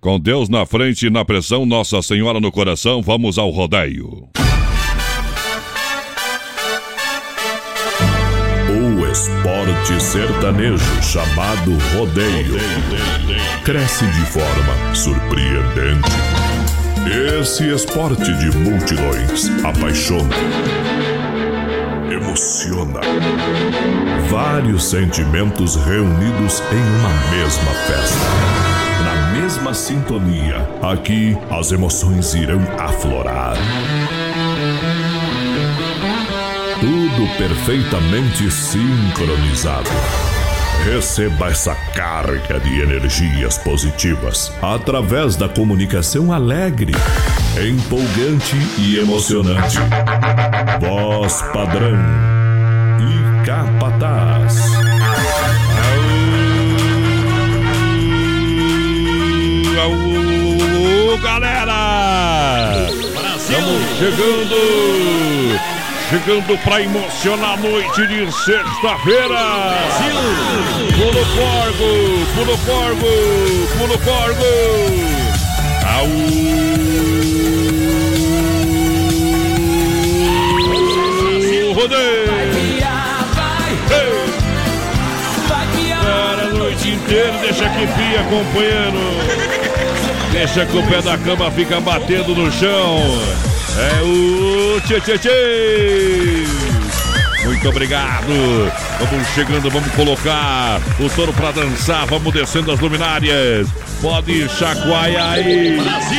Com Deus na frente e na pressão, Nossa Senhora no coração, vamos ao rodeio. O esporte sertanejo chamado rodeio cresce de forma surpreendente. Esse esporte de multidões apaixona, emociona. Vários sentimentos reunidos em uma mesma festa. Mesma sintonia, aqui as emoções irão aflorar. Tudo perfeitamente sincronizado. Receba essa carga de energias positivas através da comunicação alegre, empolgante e emocionante. Voz padrão e capataz. Galera! Estamos chegando! Chegando pra emocionar a noite de sexta-feira! Pulo Corgo! Pulo Corgo! Pulo Corgo! Aú! Rodeio! Para noite inteira, deixa que pia acompanhando. Deixa que o pé da cama fica batendo no chão. É o tchê tchê tchê. Muito obrigado. Vamos chegando, vamos colocar o touro pra dançar. Vamos descendo as luminárias. Pode chacoalhar aí. Brasil!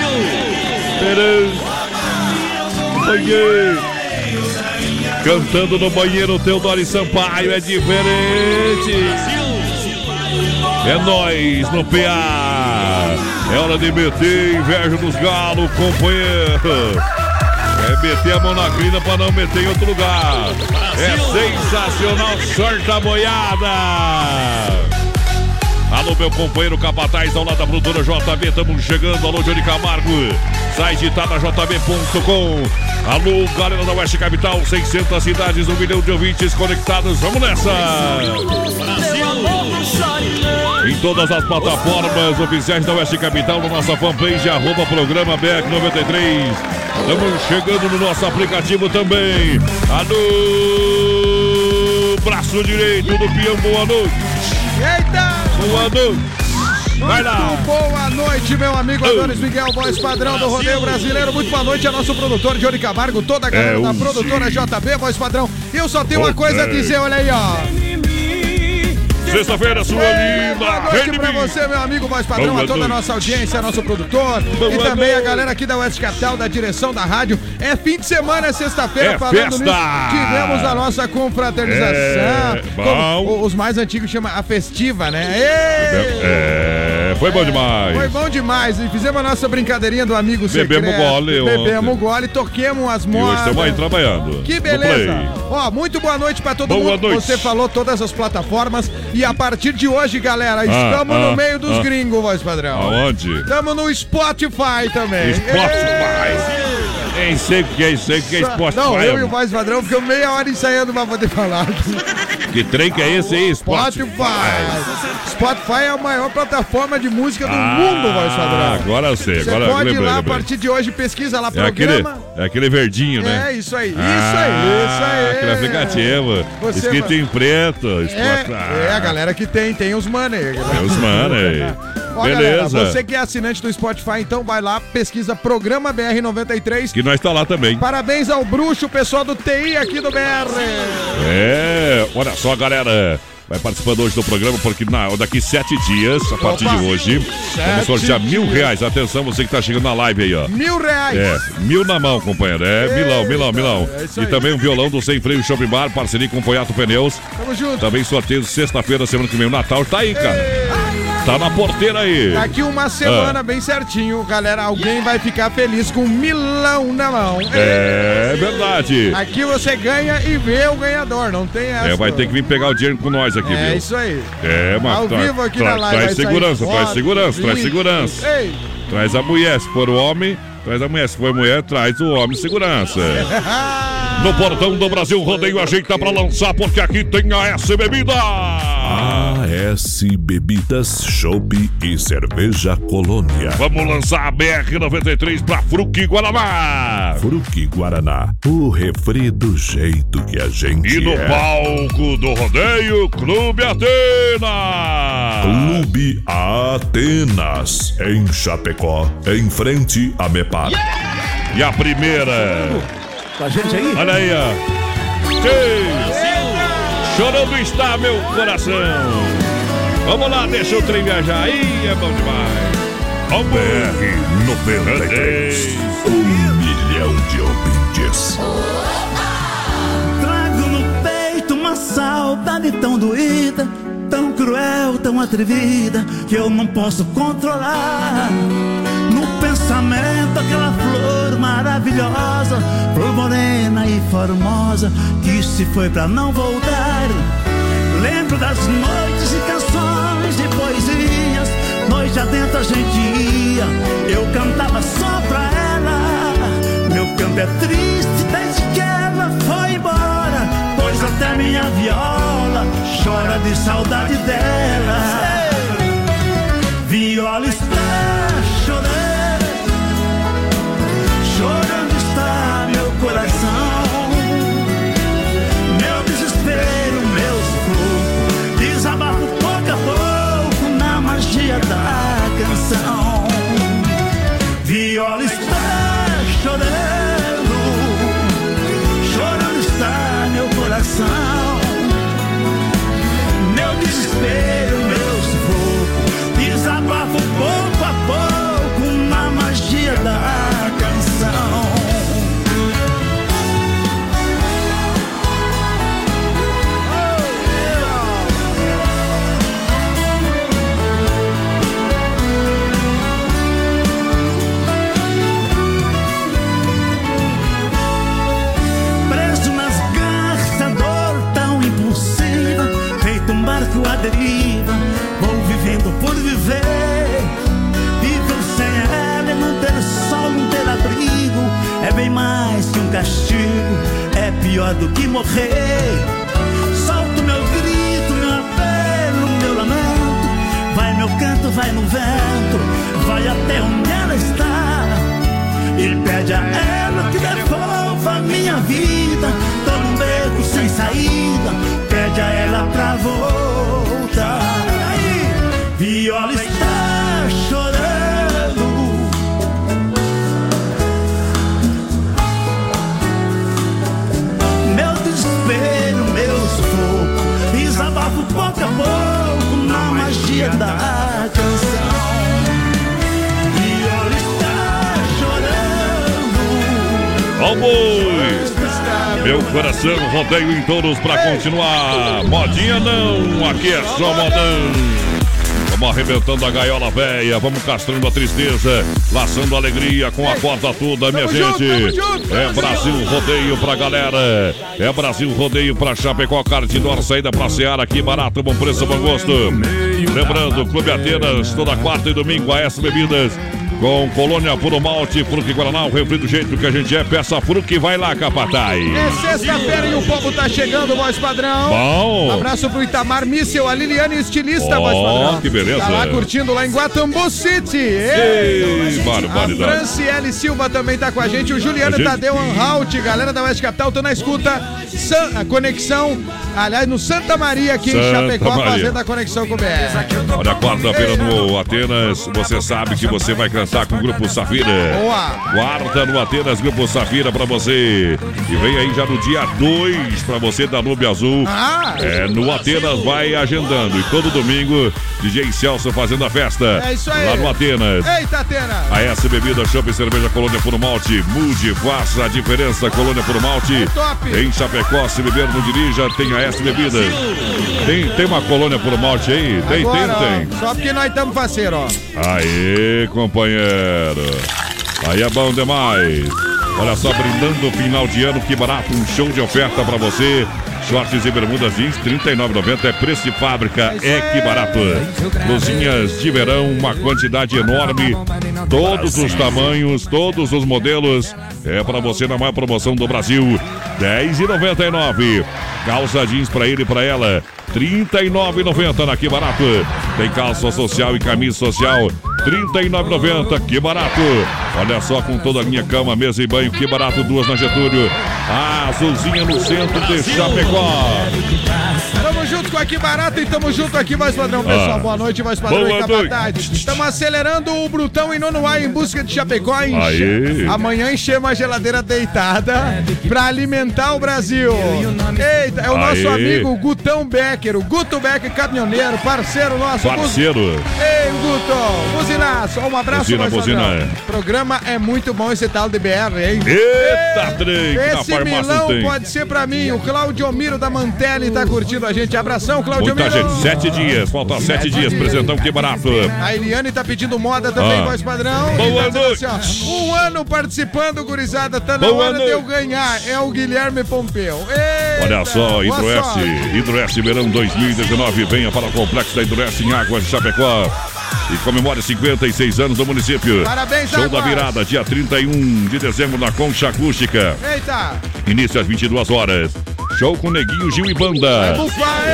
Banheiro. Cantando no banheiro, Teodoro Sampaio é diferente. É nós no PA. É hora de meter inveja dos galos, companheiro. É meter a mão na crina pra não meter em outro lugar. É sensacional, sorte a boiada. Alô, meu companheiro Capataz, ao lado da produtora JB, estamos chegando. Alô, Johnny Camargo, site tá na jb.com. Alô, galera da Oeste Capital, 600 cidades, um milhão de ouvintes conectados. Vamos nessa! Em todas as plataformas oficiais da Oeste Capital, na nossa fanpage, arroba programa BR93. Estamos chegando no nosso aplicativo também. Alô, braço direito do peão, boa noite. Eita! Boa noite. Vai lá. Muito boa noite, meu amigo Adonis Miguel, voz padrão do rodeio brasileiro. Muito boa noite a nosso produtor Johnny Camargo, toda a galera É da produtora JB, voz padrão. Eu só tenho uma coisa a Ok. dizer, olha aí, ó. Sexta-feira, sua linda. Boa noite pra você, meu amigo voz padrão, a toda a nossa audiência, nosso produtor e também a galera aqui da West Capital, da direção da rádio. É fim de semana, é sexta-feira, É falando festa. nisso. Tivemos a nossa confraternização. É, os mais antigos chamam a festiva, né? Ei! É, foi bom demais. Foi bom demais. E fizemos a nossa brincadeirinha do amigo Bebemos secreto. gole Bebemos ontem. gole, toquemos as modas. estamos aí trabalhando. Que beleza! Ó, muito boa noite pra todo Boa mundo. noite. Você falou todas as plataformas e a partir de hoje, galera, Ah, estamos ah, no meio dos ah. gringos, voz padrão. Aonde? Estamos no Spotify também. Spotify. Nem sei o que é isso aí, o que é Spotify. Não, eu e o voz padrão ficamos meia hora ensaiando pra poder falar. Que trem que é esse aí? Spotify. Spotify. Spotify é a maior plataforma de música do Ah, mundo, voz padrão. Agora sei, Você agora eu pode ir lembrei, lá a lembrei. partir de hoje, pesquisa lá É aquele, programa. é aquele verdinho, né? É, isso aí, isso Ah, aí, isso aí. Aquele aplicativo. Você escrito vai- em preto. Spotify. É, é, a galera que tem, tem os money. É os mano aí. Ó, galera, Beleza. você que é assinante do Spotify, então vai lá, pesquisa Programa BR93. Que nós tá lá também. Parabéns ao bruxo, pessoal do TI aqui do BR. É, olha só, galera. Vai participando hoje do programa, porque na, daqui sete dias, a partir Opa. de hoje, vamos sortear mil reais. Atenção, você que tá chegando na live aí, ó. Mil reais. É, mil na mão, companheiro. É, milão, milão, milão. é e também um violão do Sem Freio Shopping Bar, parceria com Poiato Pneus. Tamo junto. Também sorteio sexta-feira, semana que vem, o Natal. Tá aí, cara. Tá na porteira aí. Daqui uma Ah. semana, bem certinho, galera, alguém vai ficar feliz com um milão na mão. É verdade. Aqui você ganha e vê o ganhador, não tem essa. É, vai ter que vir pegar o dinheiro com nós aqui, É viu? isso aí. É, mas Ao tra- vivo aqui tra- na live. Traz vai sair segurança, traz foto, segurança, traz segurança. Ei! Traz a mulher, se for o homem, traz a mulher. Se for mulher, traz o homem segurança. No portão do Brasil Rodeio, a gente tá pra lançar, porque aqui tem a S Bebida. A S Bebidas, Chopp e Cerveja Colônia. Vamos lançar a BR-93 pra Fruque Guaraná. Fruque Guaraná, o refri do jeito que a gente E no é. palco do rodeio, Clube Atena. Clube Atenas, em Chapecó, em frente a Mepar. E a primeira, Com a gente aí? olha aí, ó. Ei, Chorando está meu coração. Vamos lá, deixa o trem viajar aí, é bom demais. Vamos. BR-93, um milhão de ouvintes. Trago no peito uma saudade tão doída, tão cruel, tão atrevida, que eu não posso controlar. No pensamento, aquela flor maravilhosa, flor morena e formosa, que se foi pra não voltar. Lembro das noites e canções noite adentro a gente ia, eu cantava só pra ela. Meu canto é triste desde que ela foi embora, pois até minha viola chora de saudade dela. Viola está do que morrer Solto meu grito, meu apelo, meu lamento Vai meu canto, vai no vento Vai até onde ela está e pede a ela que devolva minha vida. Tô num beco sem saída, pede a ela pra voltar. Vamos! Meu coração, rodeio em touros pra continuar. Modinha não, aqui é só modão. Vamos arrebentando a gaiola velha, vamos castrando a tristeza, laçando a alegria com a corda toda, minha Tamo junto, gente. tamo junto, é Brasil Rodeio pra galera. É Brasil Rodeio pra Chapecó, Cardinor, saída pra Seara, aqui barato, bom preço, bom gosto. Lembrando, Clube Atenas, toda quarta e domingo, a S Bebidas. Com Colônia Puro Malte, Fruque Guaraná, o refri do jeito que a gente é. Peça Fruque, vai lá, Capataz. É sexta-feira e o povo tá chegando, voz padrão. Bom. Abraço pro Itamar Míssel, a Liliane Estilista, Ó, voz padrão. que beleza. Tá lá curtindo lá em Guatambu City. Ei, A barbaridade. Franciele Silva também tá com a gente. O Juliano A gente- Tadeu Anhalt, galera da Oeste Capital, tô na escuta. San- a conexão, aliás, no Santa Maria aqui em Santa Chapecó, Maria. fazendo a conexão com o BR. Olha, quarta-feira no Atenas, você sabe que você vai cantar com o Grupo Safira. Boa. Quarta no Atenas, Grupo Safira pra você. E vem aí já no dia 2 pra você da Nube Azul. Ah! É, no Atenas vai agendando. E todo domingo, DJ Celso fazendo a festa. É isso aí. Lá no Atenas. Eita, Atena! A S Bebida, Chopp e Cerveja Colônia Puro Malte. Mude, faça a diferença, Colônia Puro Malte. É top. Em Chapecó, se beber, não dirija, tem a S Bebidas. Tem, tem uma Colônia Puro Malte aí? Tem, Agora, tem, tem. ó, só porque nós estamos faceiro, ó. Aê, companheiro. Aí é bom demais. Olha só, brindando o final de ano, que barato, um show de oferta pra você. Shorts e bermudas jeans, R$ 39,90 é preço de fábrica. É que barato. Blusinhas de verão, uma quantidade enorme. Todos os tamanhos, todos os modelos. É para você na maior promoção do Brasil. R$ 10,99. Calça jeans para ele e para ela. R$ 39,90 na Que Barato. Tem calça social e camisa social. R$ 39,90. Que barato. Olha só, com toda a minha cama, mesa e banho. Que barato. Duas na Getúlio. A azulzinha no centro de Chapecó. Junto com aqui barato e tamo junto aqui, mais padrão, pessoal. Ah. Boa noite, mais padrão Boa e capataz. Estamos acelerando o Brutão em Nonoá em busca de Chapecó. Enche... Amanhã enchemos a geladeira deitada pra alimentar o Brasil. Eita, é o nosso Aê. amigo Gutão Becker, o Guto Becker, caminhoneiro, parceiro nosso. Parceiro. Ei, Guto, buzinaço. Um abraço, Buzina, mais buzina, padrão. é. O programa é muito bom esse tal de BR, hein? Eita, trem, Esse milão tem. pode ser pra mim. O Claudio Miro da Mantelli tá curtindo a gente. Abração, Claudio Muita gente, sete dias, falta sete dias, presentão que barato. A Eliane tá pedindo moda também, Ah. voz padrão. Boa tá dizendo assim, ó, um ano participando, gurizada. Tá na Boa hora de noite. eu ganhar. É o Guilherme Pompeu. Eita, Olha só, Hidroeste. Hidroeste Verão 2019, venha para o Complexo da Hidroeste em Águas de Chapecó. E comemore 56 anos do município. Parabéns, Show da virada, dia 31 de dezembro na Concha Acústica. Eita, Início às 22 horas. Show com Neguinho Gil e Banda.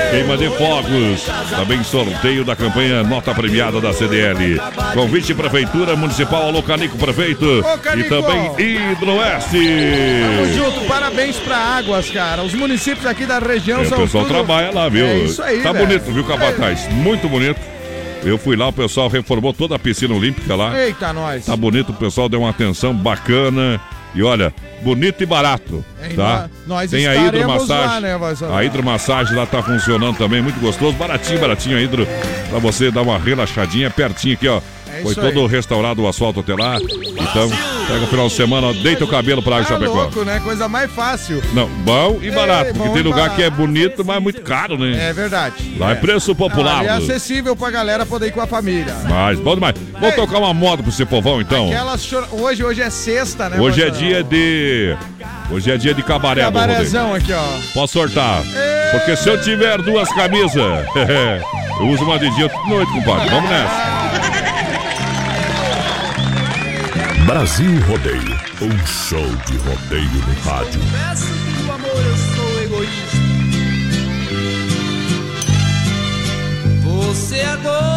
Queima de fogos. Também sorteio da campanha Nota Premiada da CDL. Convite Prefeitura Municipal Alô Canico Prefeito. Ô, E também Hidroeste. Tamo junto, parabéns pra Águas, cara. Os municípios aqui da região É, o são pessoal tudo... trabalha lá, viu? É isso aí, Tá velho. bonito, viu, Capataz? Muito bonito. Eu fui lá, o pessoal reformou toda a piscina olímpica lá. Eita, nós. Tá bonito, o pessoal deu uma atenção bacana. E olha, bonito e barato, Hein, tá? nós- Tem a hidromassagem. lá, né, a hidromassagem lá tá funcionando também, muito gostoso. Baratinho, baratinho a hidro. Pra você dar uma relaxadinha pertinho aqui, ó. É Foi todo aí. restaurado o asfalto até lá. Então, pega o final de semana, deita o cabelo pra água Tá Chapecó. louco, né? Coisa mais fácil. Não, bom e barato. Ei, porque tem lugar barato. que é bonito, mas é muito caro, né? É verdade. Lá é preço popular. Ali é acessível pra galera poder ir com a família. Mas, bom demais. Vou Ei. tocar uma moda pro seu povão, então. Chora- hoje, hoje é sexta, né? Hoje é dia de. Hoje é dia de cabaré. Cabarezão aqui, ó. Posso sortar. Porque se eu tiver duas camisas, eu uso uma de dia noite, compadre. Vamos nessa. Brasil Rodeio, um show de rodeio no rádio. Amor eu sou egoísta. Você agora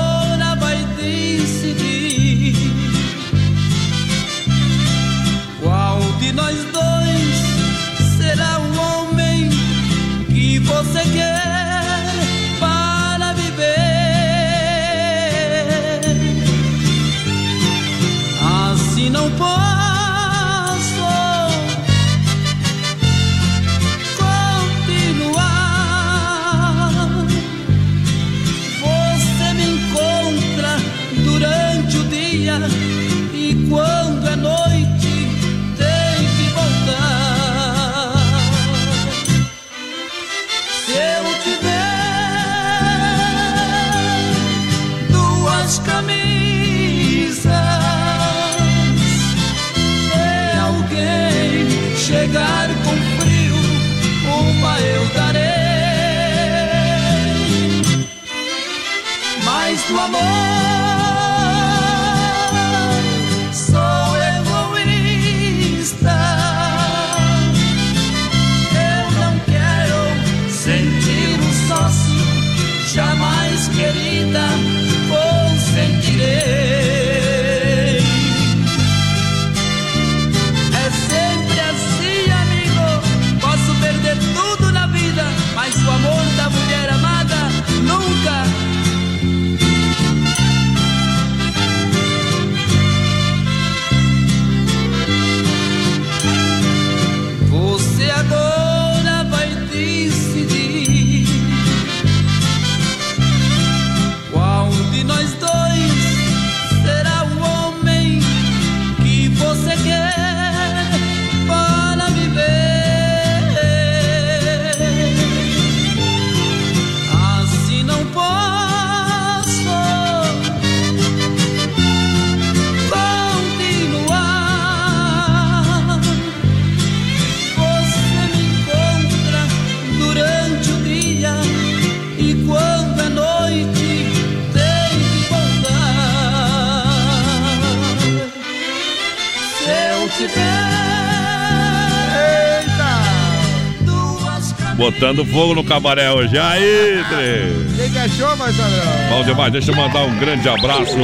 Botando fogo no cabaré hoje. Aí, Tre. Quem que achou, padrão? Bom demais, deixa eu mandar um grande abraço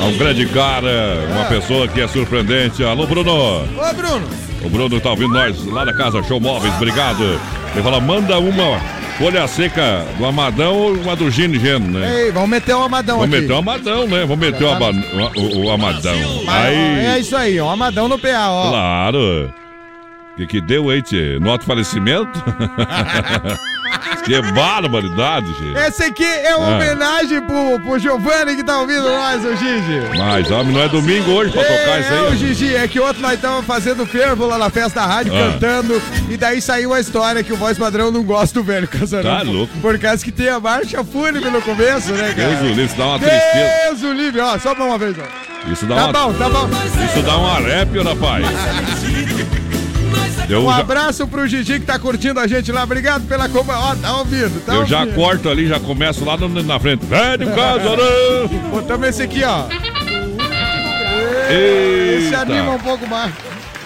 a um grande cara, uma pessoa que é surpreendente. Alô, Bruno. Ô, Bruno. O Bruno tá ouvindo nós lá da casa Show Móveis, obrigado. Ele fala, manda uma folha seca do Amadão ou uma do Gino Geno, né? Ei, vamos meter o Amadão Vamos aqui. meter o Amadão, né? Vamos meter o, aba- o- o Amadão. Aí, É isso aí, ó. Amadão no PA, ó. claro. O que, que deu aí, tchê? Nota falecimento? que barbaridade, gente. Esse aqui é uma Ah. homenagem pro, pro Giovanni que tá ouvindo nós, o Gigi. Mas, homem, não é domingo hoje pra tocar isso É, aí. o Gigi, é que ontem nós estávamos fazendo fervo lá na festa da rádio, Ah. cantando, e daí saiu a história que o voz padrão não gosta do velho Casarão. Tá louco. Por causa que tem a marcha fúnebre no começo, né, cara? Deus o livre, isso dá uma tristeza. Deus o livre, ó, só pra uma vez, ó. Isso dá Tá uma, bom, tá bom. Isso dá um arrépio, rapaz. Eu Um já, abraço pro Gigi que tá curtindo a gente lá. Obrigado pela compa. Ó, tá ouvindo, tá eu já ouvindo. corto ali, já começo lá no- na frente. Velho casarão! Botamos esse aqui, ó. Esse Eita! anima um pouco mais.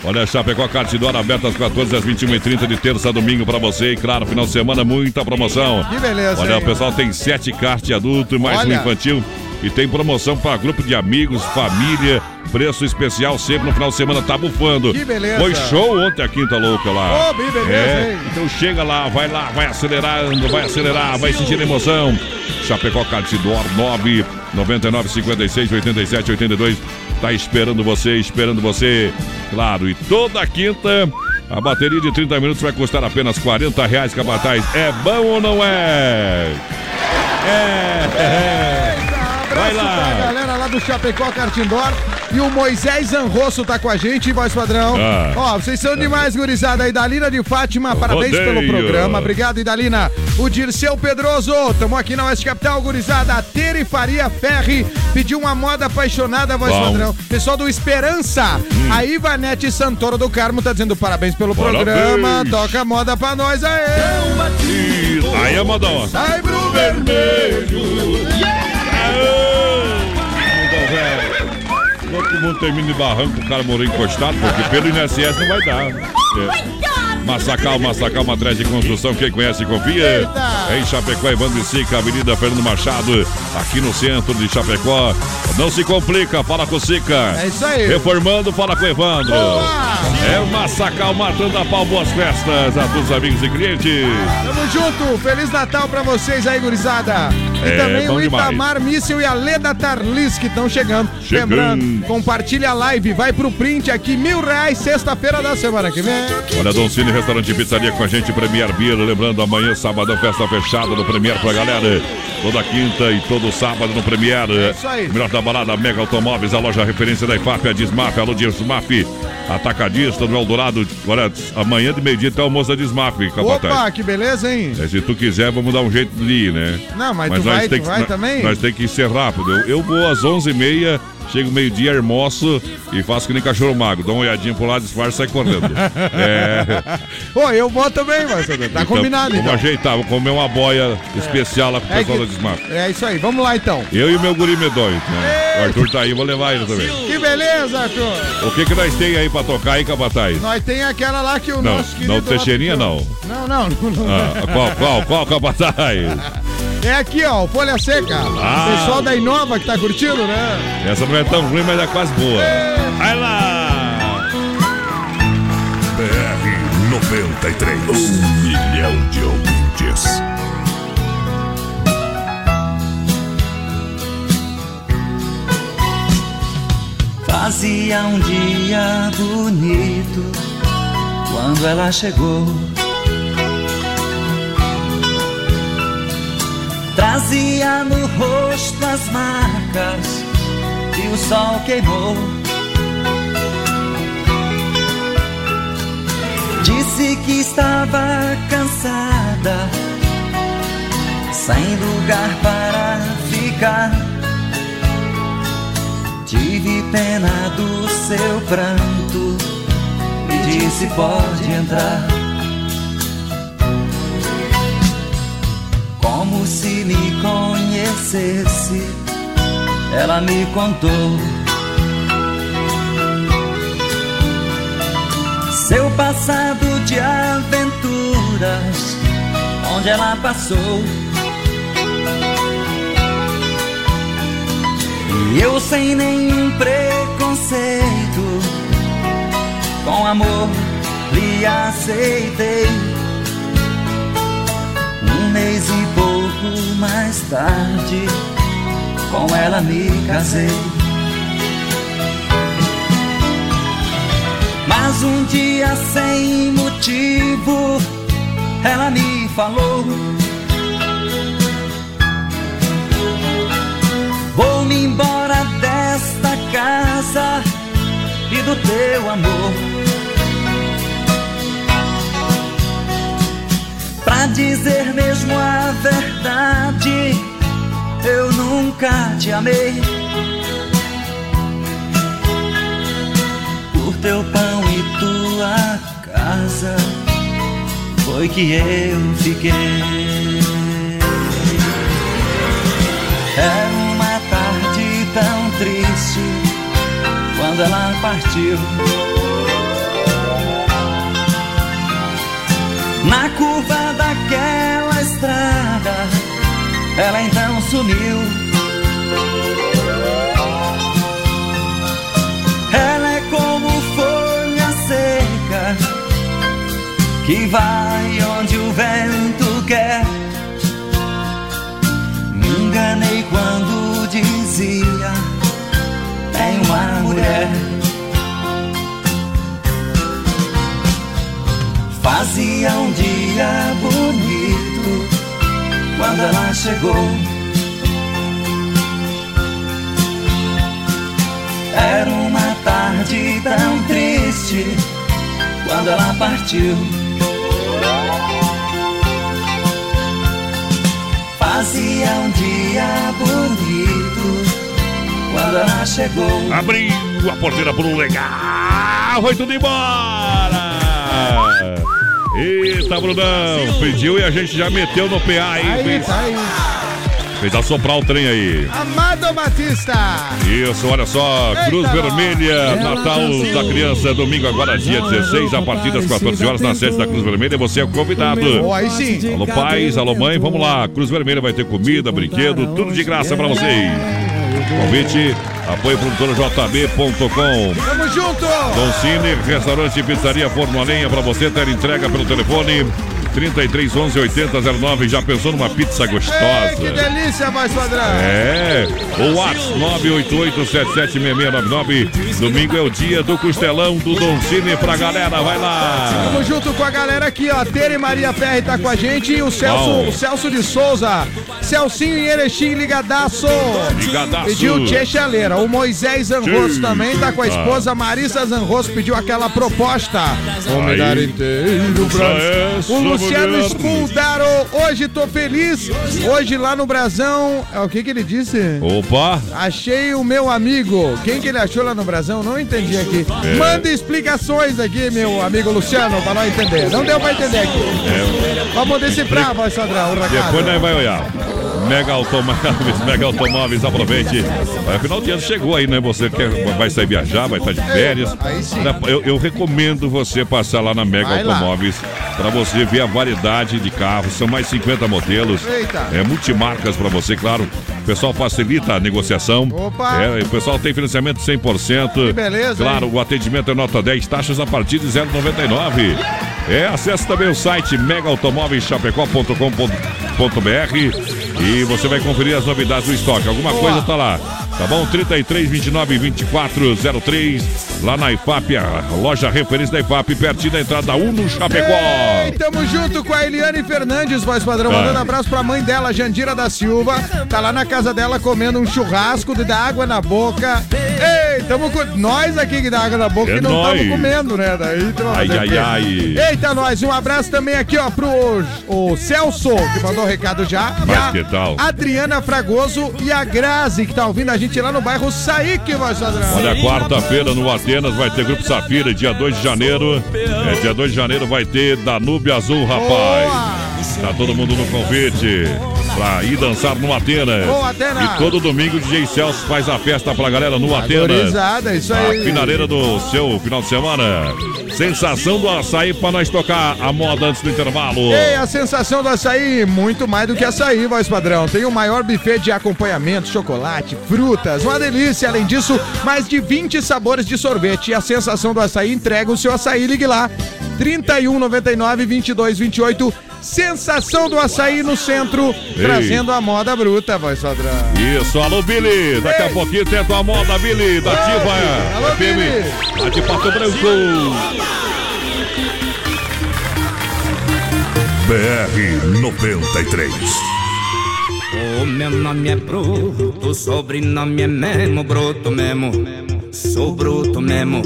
Olha, Chapecó Cartidora aberta às 14 às 21h30 de terça a domingo pra você. E claro, final de semana, muita promoção. Que beleza, Olha, hein? o pessoal tem sete kart adulto e mais Olha. um infantil. E tem promoção para grupo de amigos, família. Preço especial sempre no final de semana, tá bufando. Que beleza. Foi show ontem a Quinta Louca lá. Ô, bem beleza, é, hein? Então chega lá, vai lá, vai acelerando, vai acelerar, vai sentir emoção. Chapecó Cartidor 9 99 56 87 82. Tá esperando você, esperando você. Claro, e toda quinta. A bateria de 30 minutos vai custar apenas 40 reais, Capataz. É bom ou não é? É, é. Abraço lá. pra galera lá do Chapecó Cartindor. E o Moisés Zanrosso tá com a gente, voz padrão. Ah. Ó, vocês são demais, gurizada. Idalina de Fátima, parabéns Rodeio. pelo programa. Obrigado, Idalina. O Dirceu Pedroso, tamo aqui na Oeste Capital, gurizada. A Tere Faria Ferri pediu uma moda apaixonada, voz Bom. Hum. padrão. Pessoal do Esperança. A Ivanete Santoro do Carmo tá dizendo parabéns pelo Parabéns. programa. Toca a moda pra nós aí. Aí, Amadão. Sai pro vermelho. Mundo termina de barranco, o cara morou encostado, porque pelo INSS não vai dar. É. Massacal, Massacal, matriz de construção, quem conhece confia. Eita. Em Chapecó, Evandro e Sica, Avenida Fernando Machado, aqui no centro de Chapecó. Não se complica, fala com o Sica. É isso aí. Reformando, fala com o Evandro. É Massacal matando a pau, boas festas a todos os amigos e clientes. Tamo junto, Feliz Natal pra vocês aí, gurizada. E É, também o demais. Itamar Míssel e a Leda Tarlis que estão chegando. Chegando. Lembrando, compartilha a live, vai pro print aqui, mil reais, sexta-feira da semana que vem. Olha, Dom Cine Restaurante e Pizzaria com a gente, Premier Beer. Lembrando, amanhã, sabadão, festa fechada no Premier pra galera. Toda quinta e todo sábado no Premier. É isso aí. Melhor da balada, Mega Automóveis, a loja referência da IFAP, a Dismaf, alô Dismaf, Atacadista no Eldorado. Olha, amanhã de meio-dia tem almoço da Dismaf, capataz. Opa, que beleza, hein? É, se tu quiser, vamos dar um jeito de ir, né? Não, mas tu vai- tem tu que, vai nós- também? Nós tem que ser rápido. Eu, eu vou às 11h30, chego meio-dia, almoço e faço que nem cachorro magro. Dá uma olhadinha pro lado, disfarça e sai correndo. é. Ô, eu vou também, mas tá Então, combinado Vamos então. ajeitar, vamos comer uma boia especial lá pro É, pessoal que- da Desmaf. é isso aí, vamos lá então. Eu e o meu guri medonho, né? O Arthur tá aí, vou levar ele também. Que beleza, Arthur. O que que nós tem aí pra tocar aí, Capataz? Nós tem aquela lá que o Não, nosso querido... não, Teixeirinha, não. Não, não, não. não. Ah, qual, qual, qual, Capataz? É aqui, ó, Folha Seca. Ah. O pessoal da Inova que tá curtindo, né? Essa não é tão ruim, mas é quase boa. Vai lá! BR 93. Um milhão de ouvintes. Fazia um dia bonito quando ela chegou. Trazia no rosto as marcas que o sol queimou. Disse que estava cansada, sem lugar para ficar. Tive pena do seu pranto e disse: pode entrar. Como se me conhecesse, ela me contou Seu passado de aventuras, onde ela passou. E eu sem nenhum preconceito, com amor lhe aceitei. Um mês e mais tarde, com ela me casei. Mas um dia sem motivo, ela me falou. Vou-me embora desta casa e do teu amor. Pra dizer mesmo a verdade, eu nunca te amei. Por teu pão e tua casa, foi que eu fiquei. Era uma tarde tão triste quando ela partiu. Na curva daquela estrada, ela então sumiu. Ela é como folha seca que vai onde o vento quer. Me enganei quando dizia tem uma mulher. Fazia um dia bonito quando ela chegou. Era uma tarde tão triste quando ela partiu. Fazia um dia bonito quando ela chegou. Abriu a porteira pro legal. Foi tudo embora. Eita, Brunão. Pediu e a gente já meteu no PA, hein? Aí, Fez, tá aí. fez assoprar o trem aí. Amado Batista. Isso, olha só, Eita, Cruz. Vermelha, Natal da Criança, domingo agora, dia 16, a partir das 14 horas, na sede da Cruz Vermelha, você é o convidado. Oh, aí sim. Alô pais, alô mãe, vamos lá. Cruz Vermelha vai ter comida, brinquedo, tudo de graça pra vocês. Convite, apoio produtora jb.com. Tamo junto. Dom Cine, restaurante e pizzaria Forno a Lenha pra você ter entrega pelo telefone 33 11 80 09. Já pensou numa pizza Ei, que gostosa? delícia, voz padrão. É, o WhatsApp 988-776699. Domingo é o dia do costelão do Dom Cine pra galera, vai lá. Tamo junto com a galera aqui, ó. Tere Maria Ferri tá com a gente e o Celso, Bom. o Celso de Souza. Celcinho em Erechim, ligadaço. Ligadaço. Pediu Tchê Chaleira. O Moisés Zanrosso também tá com a esposa Marissa Zanrosso. Pediu aquela proposta. Dar inteiro pra... Luciano. Spuldaro. Hoje tô feliz. Hoje lá no Brasão. É o que que ele disse? Opa, Achei o meu amigo. Quem que ele achou lá no Brasão? Não entendi aqui. É. Manda explicações aqui, meu amigo Luciano, pra nós entender. Não deu pra entender aqui. Vamos decifrar, voz padrão, o recado. É. depois nós vai olhar. Mega Automóveis, Mega Automóveis, aproveite. Vai, Final de ano chegou aí, né? Você quer, vai sair viajar, vai estar de férias. aí sim. Eu, eu recomendo você passar lá na Mega Vai. Automóveis para você ver a variedade de carros. São mais 50 modelos. É multimarcas para você, claro. O pessoal facilita a negociação. Opa. É, o pessoal tem financiamento 100%. Que beleza, Claro, o atendimento é nota 10, taxas a partir de 0,99. É, acesse também o site megaautomóveischapecó.com.br e você vai conferir as novidades do estoque. Alguma Boa. coisa tá lá. Tá bom? 33 29 24 03 lá na IFAP, a loja referência da IFAP, pertinho da entrada 1 no Chapecó. Ei, tamo junto com a Eliane Fernandes, voz padrão. Tá. Mandando abraço pra mãe dela, Jandira da Silva. Tá lá na casa dela comendo um churrasco de dar água na boca. Ei, tamo com. Nós aqui que dá água na boca É que não nóis. estamos comendo, né? Daí, então, Ai, ai, ai. Eita, nós. Um abraço também aqui, ó, pro o Celso, que mandou o recado já. E Mas a que tal? Adriana Fragoso e a Grazi, que tá ouvindo a gente lá no bairro Saíque, voz padrão. Olha, quarta-feira no Atenas vai ter Grupo Safira, dia 2 de janeiro. É, dia 2 de janeiro vai ter Danúbio Azul, rapaz. Tá todo mundo no convite. Pra ir dançar no Atenas. Ô, Atenas. E todo domingo o DJ Celso faz a festa pra galera no Atenas. Isso aí. A finaleira do seu final de semana. Sensação do açaí pra nós tocar a moda antes do intervalo. Ei, a sensação do açaí, muito mais do que açaí, voz padrão. Tem o maior buffet de acompanhamento, chocolate, frutas, uma delícia. Além disso, mais de 20 sabores de sorvete. E a sensação do açaí entrega o seu açaí. Ligue lá. 3199 2228. Sensação do açaí no centro, trazendo a moda bruta, voz padrão. Isso, alô Billy. Daqui a Ei. pouquinho tenta a moda, Billy. Da Ativa. Alô, FM, Billy. Lá de Pato Branco. BR 93. O meu nome é Bruto, o sobrenome é Memo, Bruto mesmo. Sou bruto mesmo.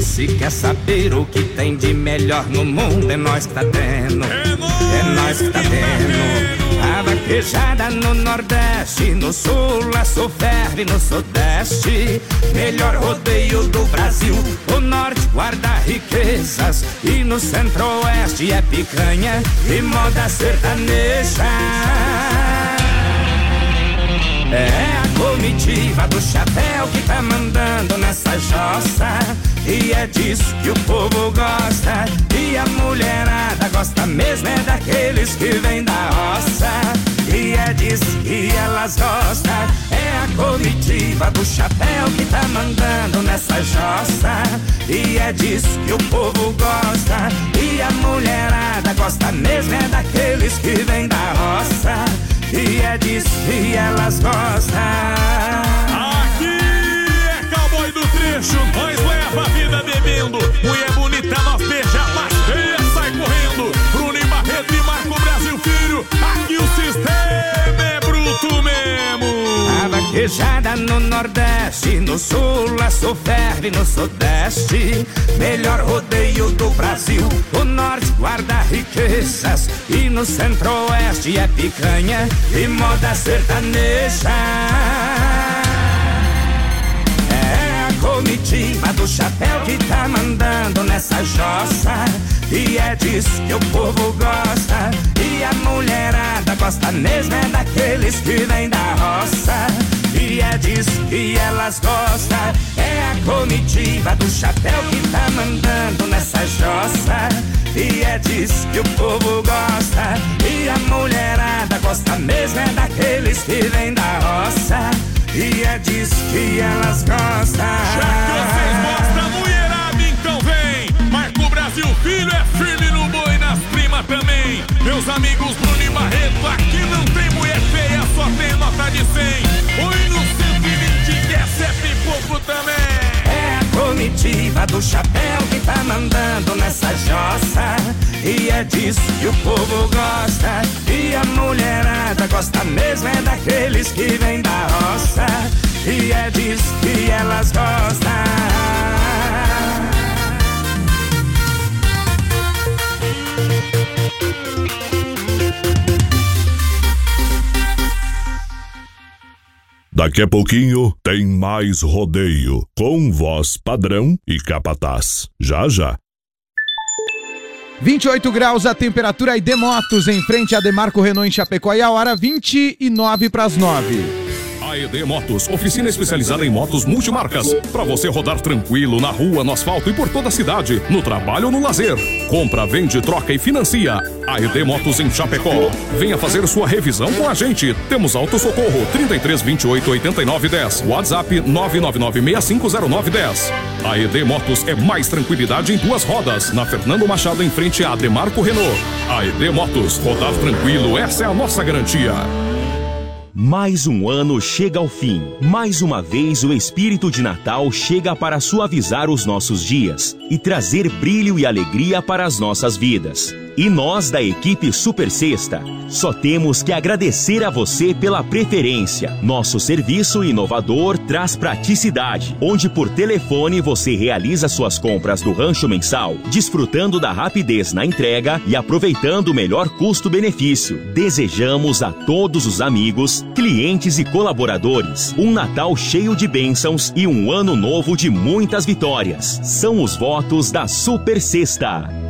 E se quer saber o que tem de melhor no mundo, é nós que tá tendo. É nós que tá tendo. A vaquejada no Nordeste, no Sul, a sul ferve no Sudeste. Melhor rodeio do Brasil. O Norte guarda riquezas e no Centro-Oeste é picanha e moda sertaneja. É a comitiva do chapéu que tá mandando nessa jossa. E é disso que o povo gosta. E a mulherada gosta mesmo é daqueles que vêm da roça. E é disso que elas gostam. É a comitiva do chapéu que tá mandando nessa jossa. E é disso que o povo gosta. E a mulherada gosta mesmo é daqueles que vêm da roça. E é disso que elas gostam. Aqui é cowboy do trecho, nós leva a vida bebendo. Mulher mesmo. A vaquejada no Nordeste, no Sul, a ferve no Sudeste. Melhor rodeio do Brasil. O Norte guarda riquezas e no Centro-Oeste é picanha e moda sertaneja. É a comitiva do chapéu que tá mandando nessa jossa. E é disso que o povo gosta. E a mulherada gosta mesmo é daqueles que vêm da roça. E disso que elas gostam. É a comitiva do chapéu que tá mandando nessa jossa. E é disso que o povo gosta. E a mulherada gosta mesmo é daqueles que vêm da roça. E é disso que elas gostam. Já que vocês gostam, mulherada, então vem. Marco Brasil Filho é firme no boi, também. Meus amigos Bruno e Barreto, aqui não tem mulher feia, só tem nota de 100. Oi no 120, que é pipoco também. É a comitiva do chapéu que tá mandando nessa jossa. E é disso que o povo gosta. E a mulherada gosta mesmo é daqueles que vêm da roça. E é disso que elas gostam. Daqui a pouquinho tem mais rodeio com voz padrão e capataz. Já já. 28 graus a temperatura e Demotos em frente a Demarco Renault em Chapecó e a hora 29 para as 9. A ED Motos, oficina especializada em motos multimarcas. Para você rodar tranquilo na rua, no asfalto e por toda a cidade, no trabalho ou no lazer. Compra, vende, troca e financia. A ED Motos em Chapecó. Venha fazer sua revisão com a gente. Temos auto socorro 33 28 89 10. WhatsApp 999 6509 10. A ED Motos é mais tranquilidade em duas rodas. Na Fernando Machado em frente a Demarco Renault. A ED Motos, rodar tranquilo, essa é a nossa garantia. Mais um ano chega ao fim. Mais uma vez o espírito de Natal chega para suavizar os nossos dias e trazer brilho e alegria para as nossas vidas. E nós da equipe Super Sexta só temos que agradecer a você pela preferência. Nosso serviço inovador traz praticidade, onde por telefone você realiza suas compras do rancho mensal, desfrutando da rapidez na entrega e aproveitando o melhor custo-benefício. Desejamos a todos os amigos, clientes e colaboradores um Natal cheio de bênçãos e um ano novo de muitas vitórias. São os votos da Super Sexta.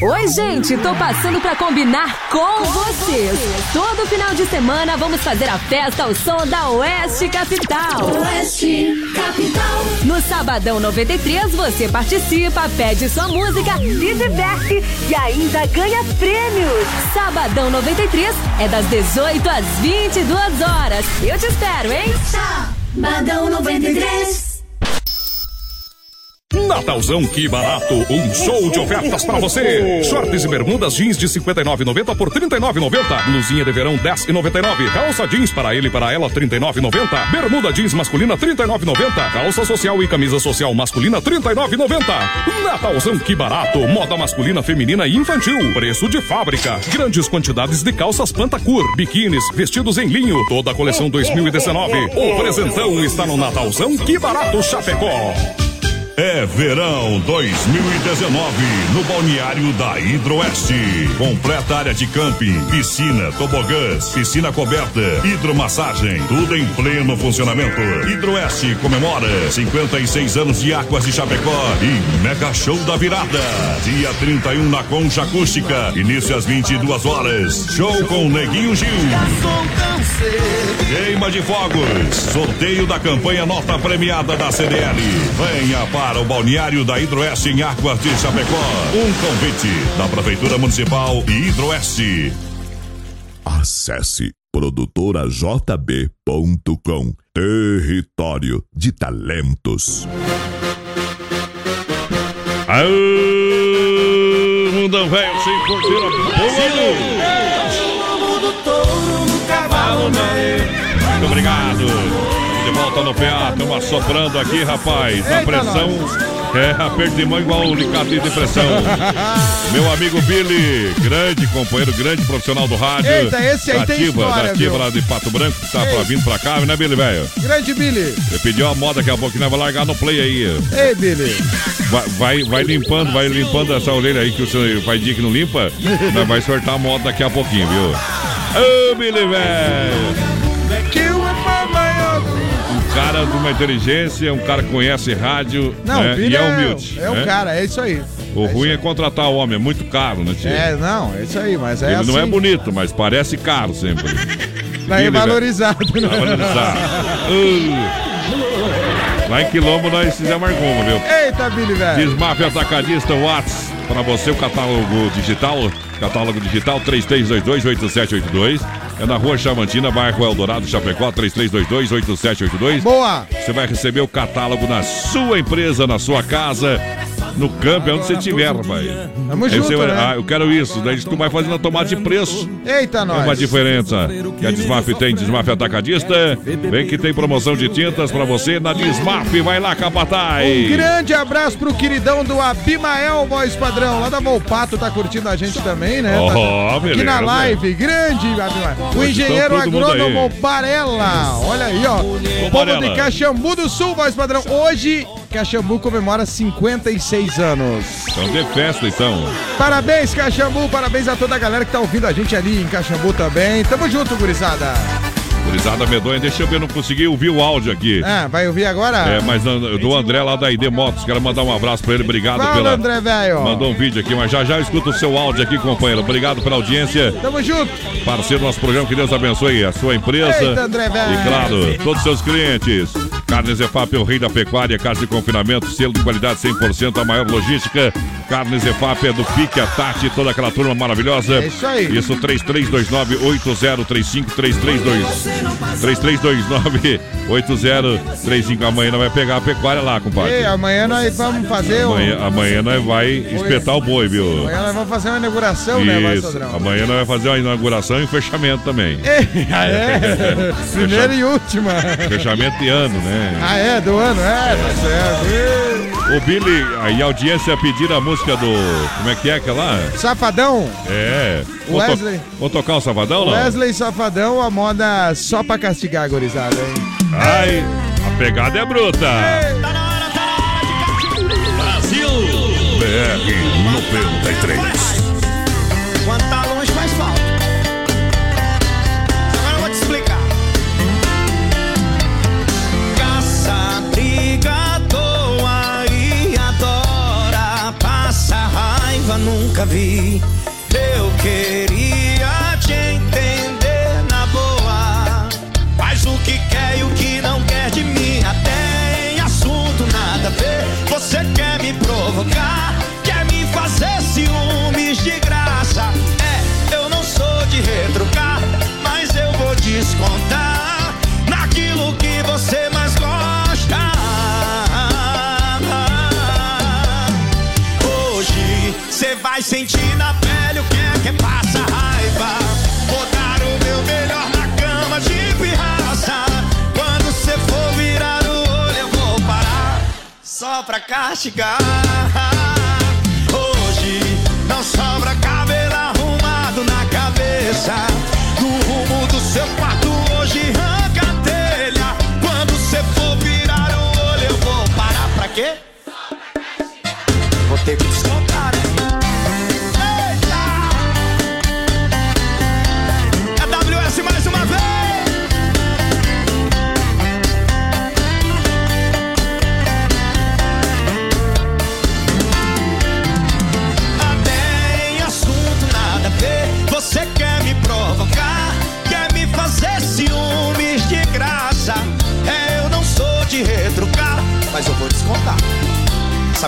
Oi, gente, tô passando pra combinar com vocês. Todo final de semana vamos fazer a festa ao som da Oeste Capital. Oeste Capital. No Sabadão 93, você participa, pede sua música, se diverte e ainda ganha prêmios. Sabadão 93 é das 18 às 22 horas. Eu te espero, hein? Sabadão 93. Natalzão, que barato! Um show de ofertas pra você! Shorts e bermudas jeans de 59,90 por 39,90. Blusinha de verão 10,99. Calça jeans para ele e para ela 39,90. Bermuda jeans masculina 39,90. Calça social e camisa social masculina 39,90. Natalzão, que barato! Moda masculina, feminina e infantil. Preço de fábrica. Grandes quantidades de calças Pantacur, biquínis, vestidos em linho. Toda a coleção 2019. O presentão está no Natalzão, que barato Chapecó. É verão 2019 no balneário da Hidroeste. Completa área de camping, piscina, tobogãs, piscina coberta, hidromassagem, tudo em pleno funcionamento. Hidroeste comemora 56 anos de Águas de Chapecó e Mega Show da Virada. Dia 31 na Concha Acústica, início às 22 horas. Show com Neguinho Gil. Queima de fogos. Sorteio da campanha Nota Premiada da CDL. Venha para o balneário da Hidroeste em Águas de Chapecó. Um convite da Prefeitura Municipal e Hidroeste. Acesse produtorajb.com. Território de talentos. Aô, mundão velho, sem porteira, Volta no PA, estamos assoprando aqui, rapaz. A pressão é aperto de mão igual o alicate de pressão. Meu amigo Billy, grande companheiro, grande profissional do rádio. Eita, esse aí da tem ativa, história, ativa viu? lá de Pato Branco, que tá Ei. pra, vindo pra cá, né, Billy, velho? Grande Billy. Ele pediu a moda daqui a pouco, nós vai largar no play aí. Ei, Billy. Vai, vai, vai limpando, vai limpando essa orelha aí que o senhor faz dia que não limpa. Vai sortar a moda daqui a pouquinho, viu? Ô, Billy, velho! Um cara de uma inteligência, um cara que conhece rádio Não, né? e é é, humilde. é o né? cara, é isso aí. O ruim é contratar o homem, é muito caro, né, tio? É, não, é isso aí, mas é Ele assim. não é bonito, mas parece caro sempre. Daí Billy, valorizado, né? Valorizado. Uh. Lá em Quilombo nós fizemos alguma, viu? Eita, Billy, velho. Desmafia Atacadista, Whats, para você o catálogo digital, catálogo digital 3322-8782. É na rua Chamantina, bairro Eldorado, Chapecó, 3322-8782. Boa! Você vai receber o catálogo na sua empresa, na sua casa, no campo, onde você estiver, rapaz. Tamo Aí junto, você né? Ah, eu quero isso. Daí tu vai fazendo a tomada de preço. Eita, É uma nós. diferença que a Desmaf tem, Desmaf Atacadista. Vem que tem promoção de tintas pra você na Desmaf. Vai lá, Capataz. Um grande abraço pro queridão do Abimael, voz padrão, lá da Volpato, tá curtindo a gente também, né? Ó, Tá- Aqui beleza. na live, grande Abimael. O engenheiro agrônomo. Barela, olha aí, ó. O povo de Caxambu do Sul, voz padrão. Hoje, Caxambu comemora 56 anos. Então de festa, então. Parabéns, Caxambu, parabéns a toda a galera que tá ouvindo a gente ali em Caxambu também. Tamo junto, gurizada. Gurizada medonha, deixa eu ver, não consegui ouvir o áudio aqui. Ah, vai ouvir agora? É, mas do André lá da ID Motos, quero mandar um abraço pra ele, obrigado Fala, pela. André, velho. Mandou um vídeo aqui, mas já já eu escuto o seu áudio aqui, companheiro. Obrigado pela audiência. Tamo junto. Parceiro do nosso programa, que Deus abençoe a sua empresa. Eita, André, velho. E claro, todos os seus clientes. Carnes EFAP, o rei da pecuária, carne de confinamento, selo de qualidade 100%, a maior logística. Carnes EFAP é do Pique, a Tati, toda aquela turma maravilhosa. É isso aí. Isso, 3329-8035, 3329-8035. Amanhã nós vai pegar a pecuária lá, compadre. Ei, amanhã nós vamos fazer. Amanhã, amanhã nós vai espetar o boi, viu? Amanhã nós vamos fazer uma inauguração, né, Isso. padrão? Amanhã nós vamos fazer uma inauguração e um fechamento também. ah, é? Primeira e última. Fechamento de ano, né? Ah, é? Do ano? É, tá certo. O Billy, aí a audiência pedir a música do. Como é que é aquela? Safadão. É. Vou to- Wesley. Vou tocar o Safadão, não? Wesley Safadão, a moda só pra castigar, gurizada, hein? Ai, a pegada é bruta. BR 93. Quando tá longe faz falta. Nunca vi. Eu queria te entender na boa. Faz o que quer e o que não quer de mim. Até em assunto nada a ver. Você quer me provocar, castigar. Hoje não sobra cabelo arrumado na cabeça.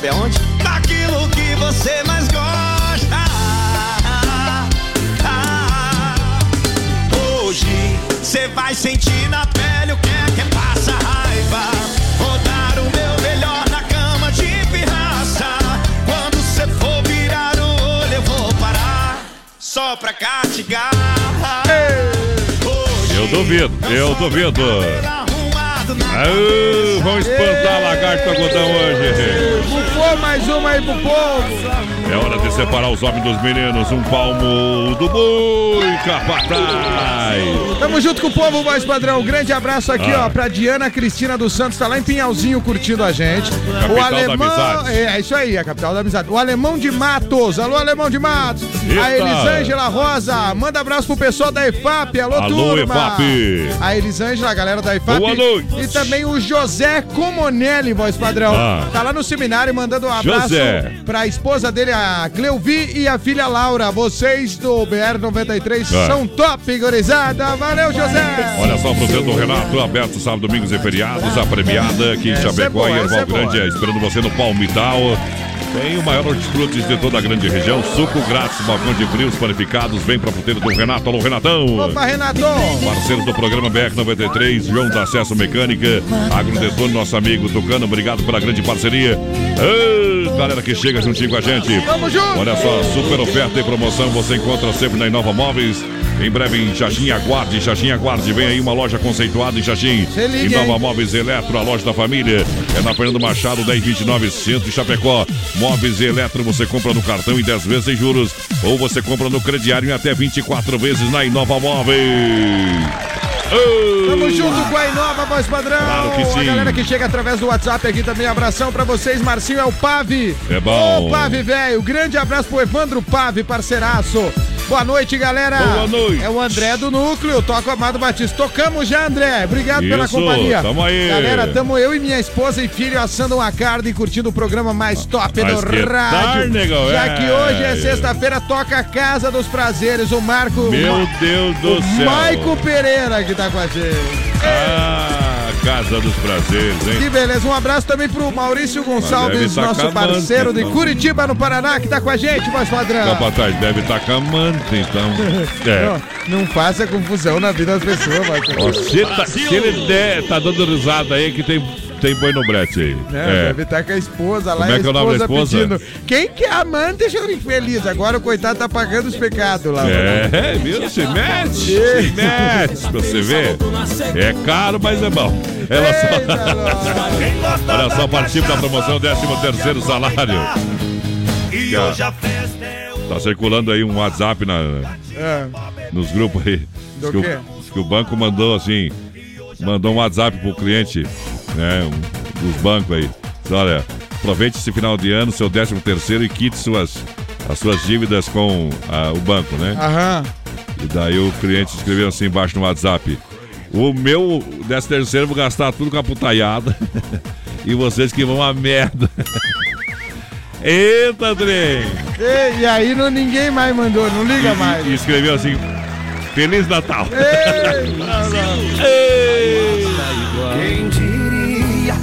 Sabe aonde? Naquilo que você mais gosta. Hoje você vai sentir na pele o que é que passa raiva. Vou dar o meu melhor na cama de pirraça. Quando você for virar o olho, eu vou parar só pra castigar. Eu duvido, eu duvido. Ah, vamos espantar a lagarta algodão hoje. Mais uma aí pro povo. É hora de separar os homens dos meninos. Um palmo do boi, capataz. Tamo junto com o povo, voz padrão. Um grande abraço aqui, Ah. ó, pra Diana Cristina dos Santos, tá lá em Pinhalzinho curtindo a gente. Capital o da alemão. amizade. É, é isso aí, a capital da amizade. O alemão de Matos. Alô, alemão de Matos. A Eita. Elisângela Rosa. Manda abraço pro pessoal da EFAP. Alô, Alô, turma. EFAP. A Elisângela, a galera da EFAP. Boa noite. E também o José Comonelli, voz padrão. Ah. Tá lá no seminário mandando um abraço José. pra esposa dele, a Cleuvi, e a filha Laura. Vocês do BR-93 Ah. são top, gurizada. Valeu, José. Olha só, centro do Renato, aberto sábado, domingos e feriados, a premiada aqui em é Chapecó boa, e Erval é. Grande, esperando você no Palmital. Tem o maior hortifruti de toda a grande região, suco grátis, balcão de frios panificados, vem pra fruteira do Renato, alô Renatão! Opa, Renato. Parceiro do programa BR93, João da Acesso Mecânica, Agrodetone, nosso amigo Tucano, obrigado pela grande parceria. Ah, galera que chega juntinho com a gente. Olha só, super oferta e promoção você encontra sempre na Inova Móveis. Em breve em Xaxim, aguarde, Xaxim, aguarde. Vem aí uma loja conceituada em liga, Inova? Móveis Eletro, a loja da família. É na Fernando Machado, 1029, Centro de Chapecó. Móveis Eletro você compra no cartão em 10 vezes sem juros. Ou você compra no crediário em até 24 vezes na Inova Móveis. Oh! Tamo junto com a Inova Voz Padrão. Claro que sim. A galera que chega através do WhatsApp aqui também, abração pra vocês. Marcinho é o Pave. É bom. Ô, Pave, velho. Grande abraço pro Evandro Pave, parceiraço. Boa noite, galera. Boa noite. É o André do Núcleo. Toca o Amado Batista. Tocamos já, André. Obrigado pela Isso, companhia. tamo aí. Galera, tamo eu e minha esposa e filho assando uma carne e curtindo o programa mais top Mas do rádio. negão? Já É. que hoje é sexta-feira, toca a Casa dos Prazeres. O Marco... Meu Deus do o céu. Maico Pereira que tá com a gente. Ah, Casa dos Prazeres, hein? Que beleza, um abraço também pro Maurício Gonçalves, tá nosso acabando, parceiro de então. Curitiba, no Paraná, que tá com a gente, voz padrão. Capataz deve estar camando, então. É. Não, não faça confusão na vida das pessoas. Ó, se, tá, se ele der, tá dando risada aí que tem, tem boi no brete aí. É, É. Deve estar com a esposa lá Como e é que é o nome da esposa? pedindo. Quem que é amante deixa eu infeliz. Agora o coitado tá pagando os pecados lá. É, viu? Se mete, se mete, pra você ver. É caro, mas é bom. Ela só... Olha só, participa da promoção 13 terceiro salário. E Já. hoje a festa é Tá circulando aí um WhatsApp na, É. nos grupos aí. Do Diz que, o, diz que o banco mandou assim, mandou um WhatsApp pro cliente, né, um, dos bancos aí. Olha, aproveite esse final de ano, seu 13 terceiro e quite suas, as suas dívidas com ah, o banco, né? Aham. E daí o cliente escreveu assim embaixo no WhatsApp, o meu 13 terceiro vou gastar tudo com a putaiada e vocês que vão a merda. Eita, trem. E, e aí não, ninguém mais mandou, não liga mais. E escreveu assim: Feliz Natal. Ei,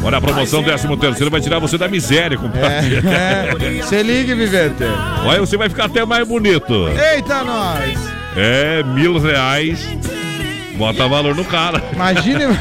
Olha a promoção 13 terceiro vai tirar você da miséria, compadre. É, Você liga, Vivente. Olha, você vai ficar até mais bonito. Eita, nós. É, mil reais. Bota valor no cara. Imagine.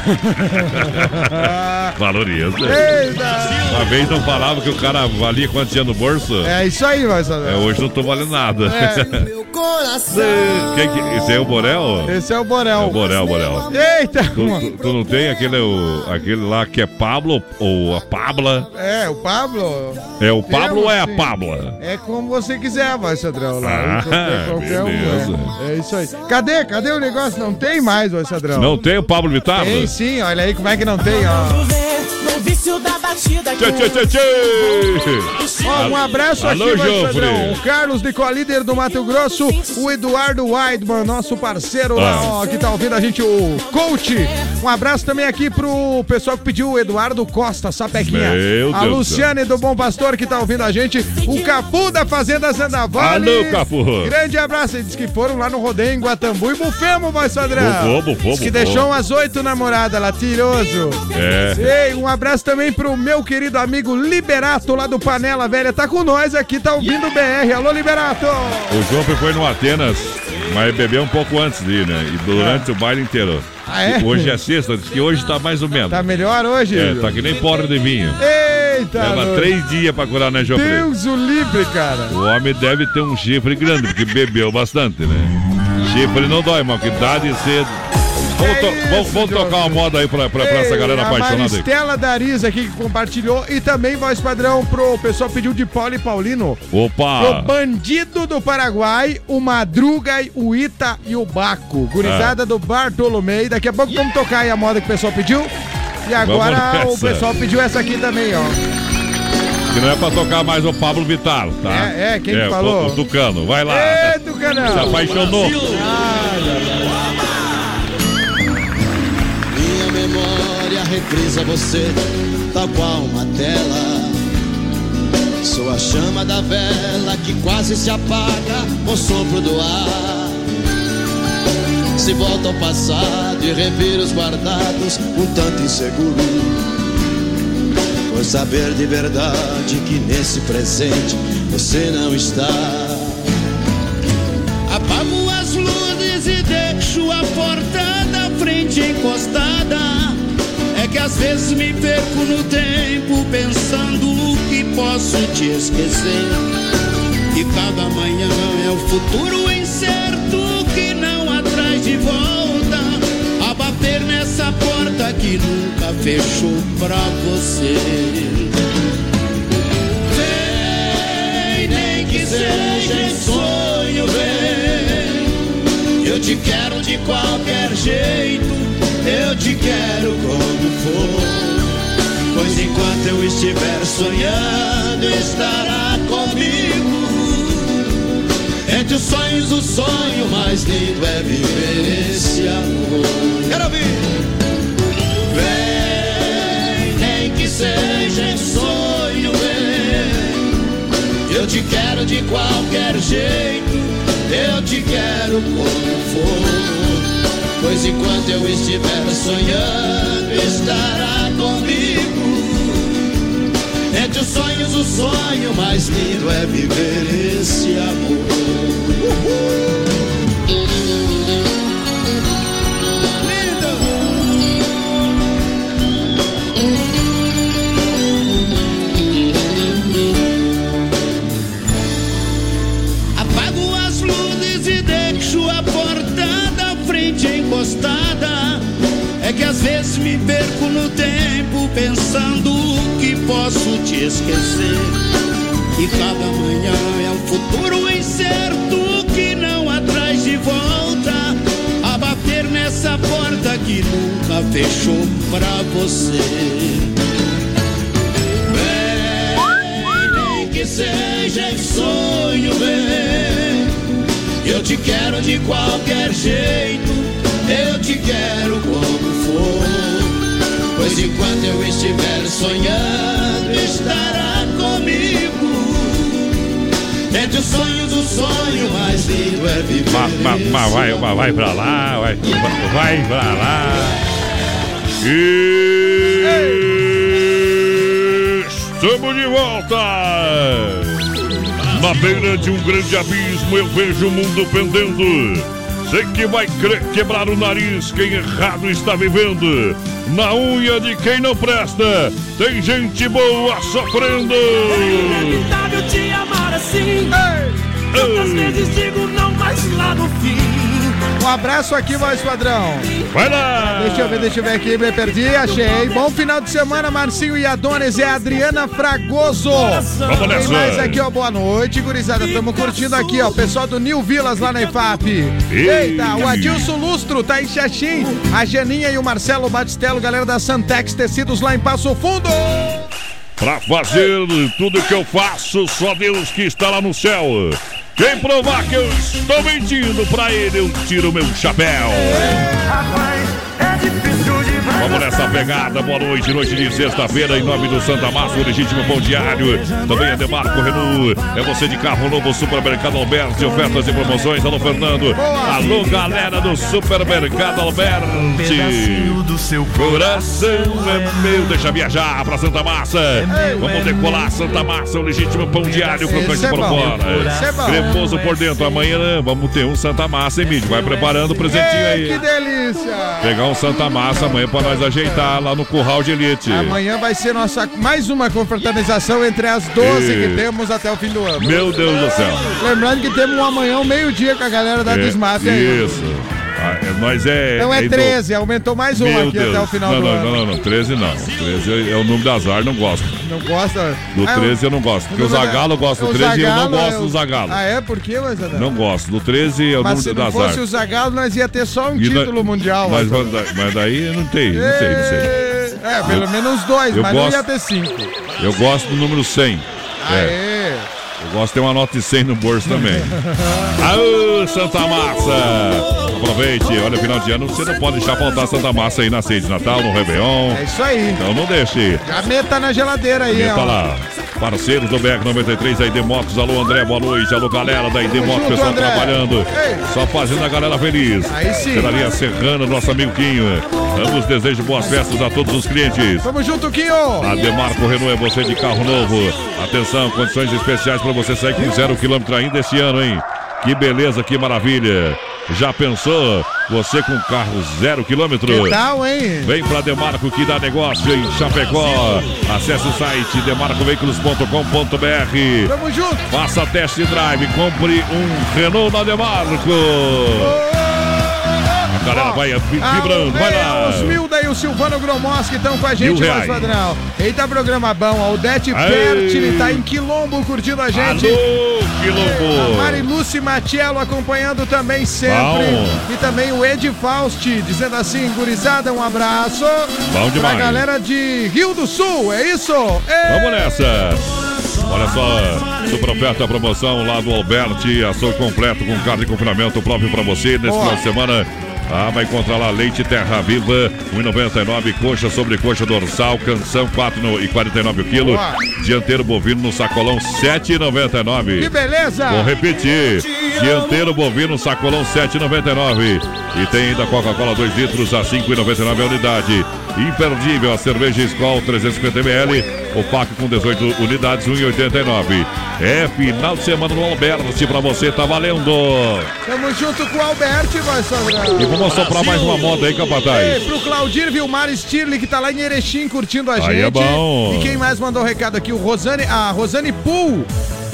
Valoriza. Eita. Uma vez não falava que o cara valia quanto tinha no bolso? É isso aí, vai saber. É, hoje não tô valendo nada. É. Quem que, esse é o Borel? Esse é o Borel. É o Borel, Borel. Eita. Tu, tu- tu não tem aquele, o- aquele lá que é Pablo ou a Pabla? É, o Pablo. É o Pablo ou é a. Pabla? É como você quiser, vai, Sadrão. Ah, Qualquer- qualquer um, beleza. é. É isso aí. Cadê? Cadê o negócio? Não tem mais, vai, Sadrão. Não tem o Pablo Vittar? Tem sim, olha aí como é que não tem, ó. Vício da batida Tchê, tchê, tchê, tchê. Ó, um abraço Alô, aqui, Jofre. Sadrão. O Carlos Nicol, líder do Mato Grosso, o Eduardo Weidman, nosso parceiro lá, Ah. ó, que tá ouvindo a gente, o coach. Um abraço também aqui pro pessoal que pediu o Eduardo Costa, Sapequinha. Meu a Deus Luciane do Bom Pastor que tá ouvindo a gente, o Capu da Fazenda Zandavale. Alô, Capu. Grande abraço, eles que foram lá no rodeio em Guatambu e bufemos, voz padrão. Bufou, bufou, Diz que bufou. deixou umas oito namoradas lá, tiroso. É. Ei, um abraço também pro meu querido amigo Liberato lá do Panela Velha. Tá com nós aqui, tá ouvindo o BR. Alô, Liberato! O João foi no Atenas, mas bebeu um pouco antes de ir, né? E durante o baile inteiro. Ah, é? Hoje é sexta, diz que hoje tá mais ou menos. Tá melhor hoje? É, tá que nem porra de vinho. Eita! Leva três dias pra curar, né, Jofre? Deus o livre, cara. O homem deve ter um chifre grande, porque bebeu bastante, né? Chifre não dói, mas que dá de cedo. Vamos, to- vamos- vamos tocar uma moda aí pra, pra, pra essa Ei, galera a apaixonada aí. Maristela Dariz aqui que compartilhou. E também, voz padrão, pro pessoal pediu de Paulo e Paulino. Opa! Bandido do Paraguai, o Madruga, o Ita e o Baco. Gurizada Ah. do Bartolomei. Daqui a pouco vamos tocar aí a moda que o pessoal pediu. E agora o pessoal pediu essa aqui também, ó. Que não é pra tocar mais o Pablo Vittar, tá? É, é, quem que o- falou? O, Tucano, vai lá. Ê, Tucanão! Se apaixonou. Minha reprisa você, tal qual uma tela. Sou a chama da vela que quase se apaga com o sopro do ar. Se volta ao passado e revira os guardados, um tanto inseguro. Por saber de verdade que nesse presente você não está. Apago as luzes e deixo a porta da frente encostada. Que às vezes me perco no tempo pensando que posso te esquecer. E cada manhã é o futuro incerto que não atrás de volta. A bater nessa porta que nunca fechou pra você. Vem, nem que seja em sonho, vem. Eu te quero de qualquer jeito, eu te quero como for. Pois enquanto eu estiver sonhando, estará comigo. Entre os sonhos, o sonho mais lindo é viver esse amor. Quero ouvir! Vem, nem que seja em sonho, vem. Eu te quero de qualquer jeito, eu te quero como for. Pois enquanto eu estiver sonhando, estará comigo. Entre os sonhos, o sonho mais lindo é viver esse amor. Apago que às vezes me perco no tempo pensando que posso te esquecer. E cada manhã é um futuro incerto que não atrás de volta. A bater nessa porta que nunca fechou pra você. Vem, nem que seja em sonho, vem. Eu te quero de qualquer jeito, eu te quero como Pois enquanto eu estiver sonhando, estará comigo. o sonho do sonho mais lindo é viver. Mas, mas vai, mas vai pra lá, vai, vai pra lá. E... Estamos de volta! Na beira de um grande abismo eu vejo o mundo pendendo. Sei que vai quebrar o nariz quem errado está vivendo. Na unha de quem não presta, tem gente boa sofrendo. Inevitável te amar assim. Tantas vezes digo não, mas lá no fim. Um abraço aqui, voz padrão. Vai lá! Deixa eu ver, deixa eu ver aqui, me perdi, achei. Bom final de semana, Marcinho e Adonis. É a Adriana Fragoso. Vamos Tem nessa. mais aqui, ó. Boa noite, gurizada. Estamos curtindo aqui, ó. Pessoal do New Vilas lá na IFAP. Eita, o Adilson Lustro tá em Xaxim. A Janinha e o Marcelo Batistello, galera da Santex Tecidos lá em Passo Fundo. Pra fazer tudo que eu faço, só Deus que está lá no céu. Quem provar que eu estou mentindo pra ele, eu tiro meu chapéu. Vamos nessa pegada, boa noite, noite de sexta-feira, em nome do Santa Massa, o legítimo pão diário. Também é Demarco Renault, é você de carro novo, Supermercado Alberti, ofertas e promoções. Alô, Fernando. Alô, galera do Supermercado Alberti. do seu Coração é meu, deixa viajar pra Santa Massa. Vamos decolar Santa Massa, o legítimo pão diário, crocante é por fora. É. Cremoso por dentro. Amanhã vamos ter um Santa Massa, hein, Mídio? Vai preparando o presentinho aí. que delícia. Pegar um Santa Massa amanhã pra nós ajeitar lá no Curral de Elite. Amanhã vai ser nossa mais uma confraternização entre as 12 que Isso. temos até o fim do ano. Meu Deus do céu. Lembrando que temos um amanhã, um meio-dia com a galera da É, Desmaf aí. Ah, é, nós é. Então é do- 13, aumentou mais um aqui Deus. até o final não, do não, ano. não, não, não, 13 não. 13 é o número do azar, não gosto. Não gosta? Do Ah, 13 eu não gosto. Porque o Zagalo gosta do o 13 e eu não Zagallo gosto é do Zagalo. Ah, é? Por quê, mas Não gosto. Do 13 é o Mas se número não do azar. fosse o Zagallo, nós ia ter só um título mundial. Mas, mas- mas- mas daí não tem, não sei, não sei. É, pelo menos dois, eu mas não gosto- ia ter cinco. Eu gosto do número 100. É. Eu gosto de ter uma nota de 100 no bolso também. Aô, Santa Massa! Aproveite, olha, final de ano você não pode deixar faltar Santa Massa aí na ceia de Natal, no Réveillon. É isso aí. Então não deixe. Já meta na geladeira aí, Meta ó. lá. Parceiros do BR-93, a ID Motos. Alô, André, boa noite. Alô, galera da ID Motos, junto, pessoal André. trabalhando. Ei. Só fazendo a galera feliz. Aí sim. Pelaria Serrana, nosso amigo Quinho. Ambos desejam boas festas a todos os clientes. Tamo junto, Quinho! A Demarco Renault é você de carro novo. Atenção, condições especiais para você sair com zero quilômetro ainda esse ano, hein? Que beleza, que maravilha. Já pensou? Você com carro zero quilômetro? Que tal, hein? Vem pra Demarco que dá negócio em Chapecó. Acesse o site demarcoveículos.com.br. Tamo junto! Faça test drive, compre um Renault na Demarco. A galera vai vi- vibrando, vai lá. Os Milda e o Silvano Gromos que estão com a gente, mais padrão. Eita, programa bom. A Odete. Pertile tá em Quilombo curtindo a gente. Alô, A Quilombo. Mariluce Matiello acompanhando também sempre. Bom. E também o Ed Fausti, dizendo assim, gurizada, um abraço. Bom Pra demais. galera de Rio do Sul, é isso? Ê! Vamos nessa. Olha só, super oferta promoção lá do Alberti, açougue completo com carne de confinamento próprio para você nesse final de semana. Ah, vai encontrar lá leite Terra Viva, 1,99, coxa sobre coxa dorsal, canção 4,49 o quilo, Boa. dianteiro bovino no sacolão 7,99. Que beleza! Vou repetir. Dianteiro bovino, sacolão 7,99. E tem ainda Coca-Cola 2 litros a 5,99 a unidade. Imperdível a cerveja Skol 350ml. O pack com 18 unidades, 1,89. É final de semana no Alberti pra você, tá valendo. Tamo junto com o Alberti, vai, Sandrão. E vamos soprar mais uma moda aí, Ei, Capataz. pro Claudir Vilmar Stirling, que tá lá em Erechim curtindo a Aí gente. é bom. E quem mais mandou recado aqui? O Rosane, a Rosane Pool.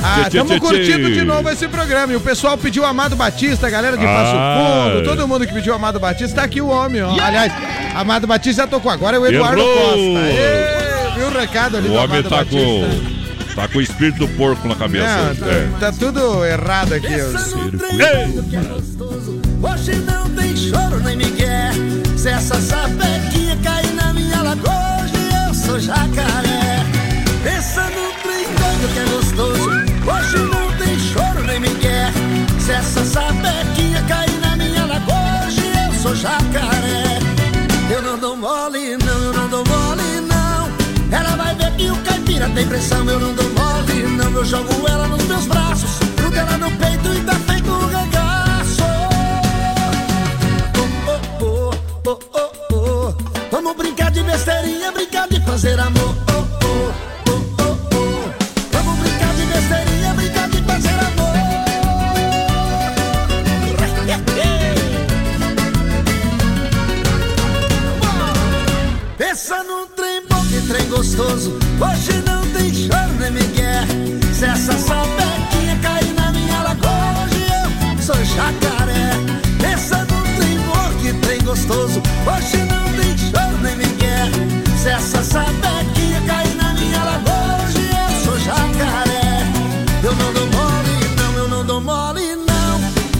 Ah, estamos curtindo de novo esse programa. E o pessoal pediu Amado Batista, a galera de Ah. Passo Fundo, todo mundo que pediu Amado Batista, tá aqui o homem, ó. Aliás, Amado Batista já tocou, agora é o Eduardo Errou. Costa. Ê, viu o recado ali O homem tá Batista? com. Tá com o espírito do porco na cabeça. Não, tá, É. tá tudo errado aqui. ó. Hoje não tem choro nem migué. Se essa sapequinha cair na minha lagoa, hoje eu sou jacaré. Pensa no trem doido que é gostoso. Hoje não tem choro nem migué. Se essa sapequinha cair na minha lagoa, hoje eu sou jacaré. Eu não dou mole, não, eu não dou mole. Que o caipira tem pressão, eu não dou mole, não. Eu jogo ela nos meus braços, pro Tudo ela no peito e tá feito um regaço. Oh, oh, oh, oh, oh, oh. Vamos brincar de besteirinha, brincar de fazer amor. Gostoso. Hoje não tem choro nem migué. Se essa sapequinha cair na minha lagoa, hoje eu sou jacaré. Pensa num trem bom, que trem gostoso. Hoje não tem choro nem migué. Se essa sapequinha cair na minha lagoa, hoje eu sou jacaré. Eu não dou mole, não, eu não dou mole, não.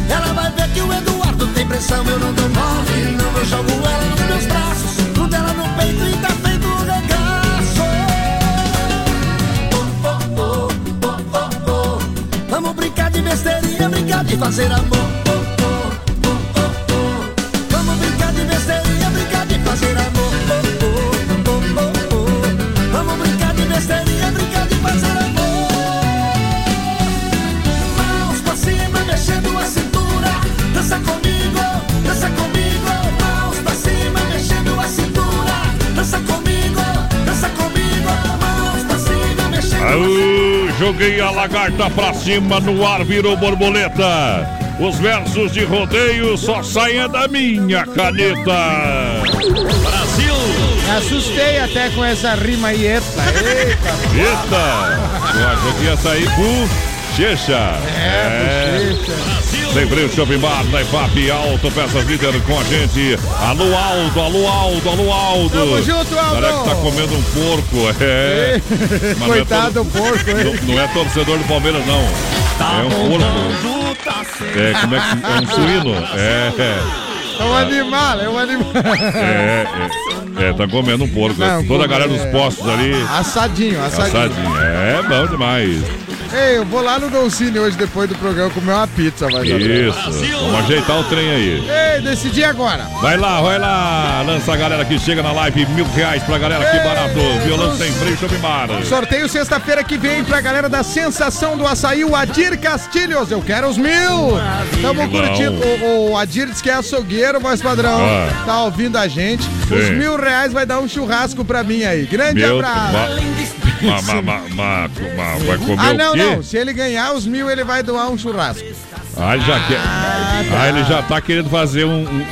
Ela vai ver que o Eduardo tem pressão, eu não dou mole, não. Eu jogo ela nos meus braços, de fazer amor. Joguei a lagarta pra cima, no ar virou borboleta. Os versos de rodeio só saem da minha caneta. Brasil! Me assustei até com essa rima aí, eita. Eita. Eita! Eu achei que ia sair bochecha. É, Lembrei o Shopping Bar da IFAP Alto Peças Líder com a gente. Alô, Aldo, alô, Aldo, alô, Aldo. Tamo junto, Aldo. Galera que tá comendo um porco, é. Mas é Coitado do porco, hein? Não, não é torcedor do Palmeiras, não. É um porco. É, como é que. É um suíno. É, é. É um animal, é um animal. É, é, é, tá comendo um porco. Não, Toda a galera dos postos ali. Assadinho, assadinho. Assadinho. É bom demais. Ei, eu vou lá no Dolcine hoje, depois do programa, comer uma pizza, vai Isso. Vamos ajeitar o trem aí. Ei, decidi agora. Vai lá, vai lá. Lança a galera que chega na live. Mil reais pra galera. Que barato. Violão sem freio, Bar. Sorteio sexta-feira que vem pra galera da Sensação do Açaí, o Adir Castilhos. Eu quero os mil. Tamo curtindo. O, o Adir diz que é açougueiro, voz padrão. Ah. Tá ouvindo a gente. Sim. Os mil reais vai dar um churrasco pra mim aí. Grande Meu, abraço. Ma, ma, ma, ma- vai comer Ah, o não, quê? não. Se ele ganhar os mil, ele vai doar um churrasco. Ah, ele já quer. Ah, ele já tá querendo fazer um, um,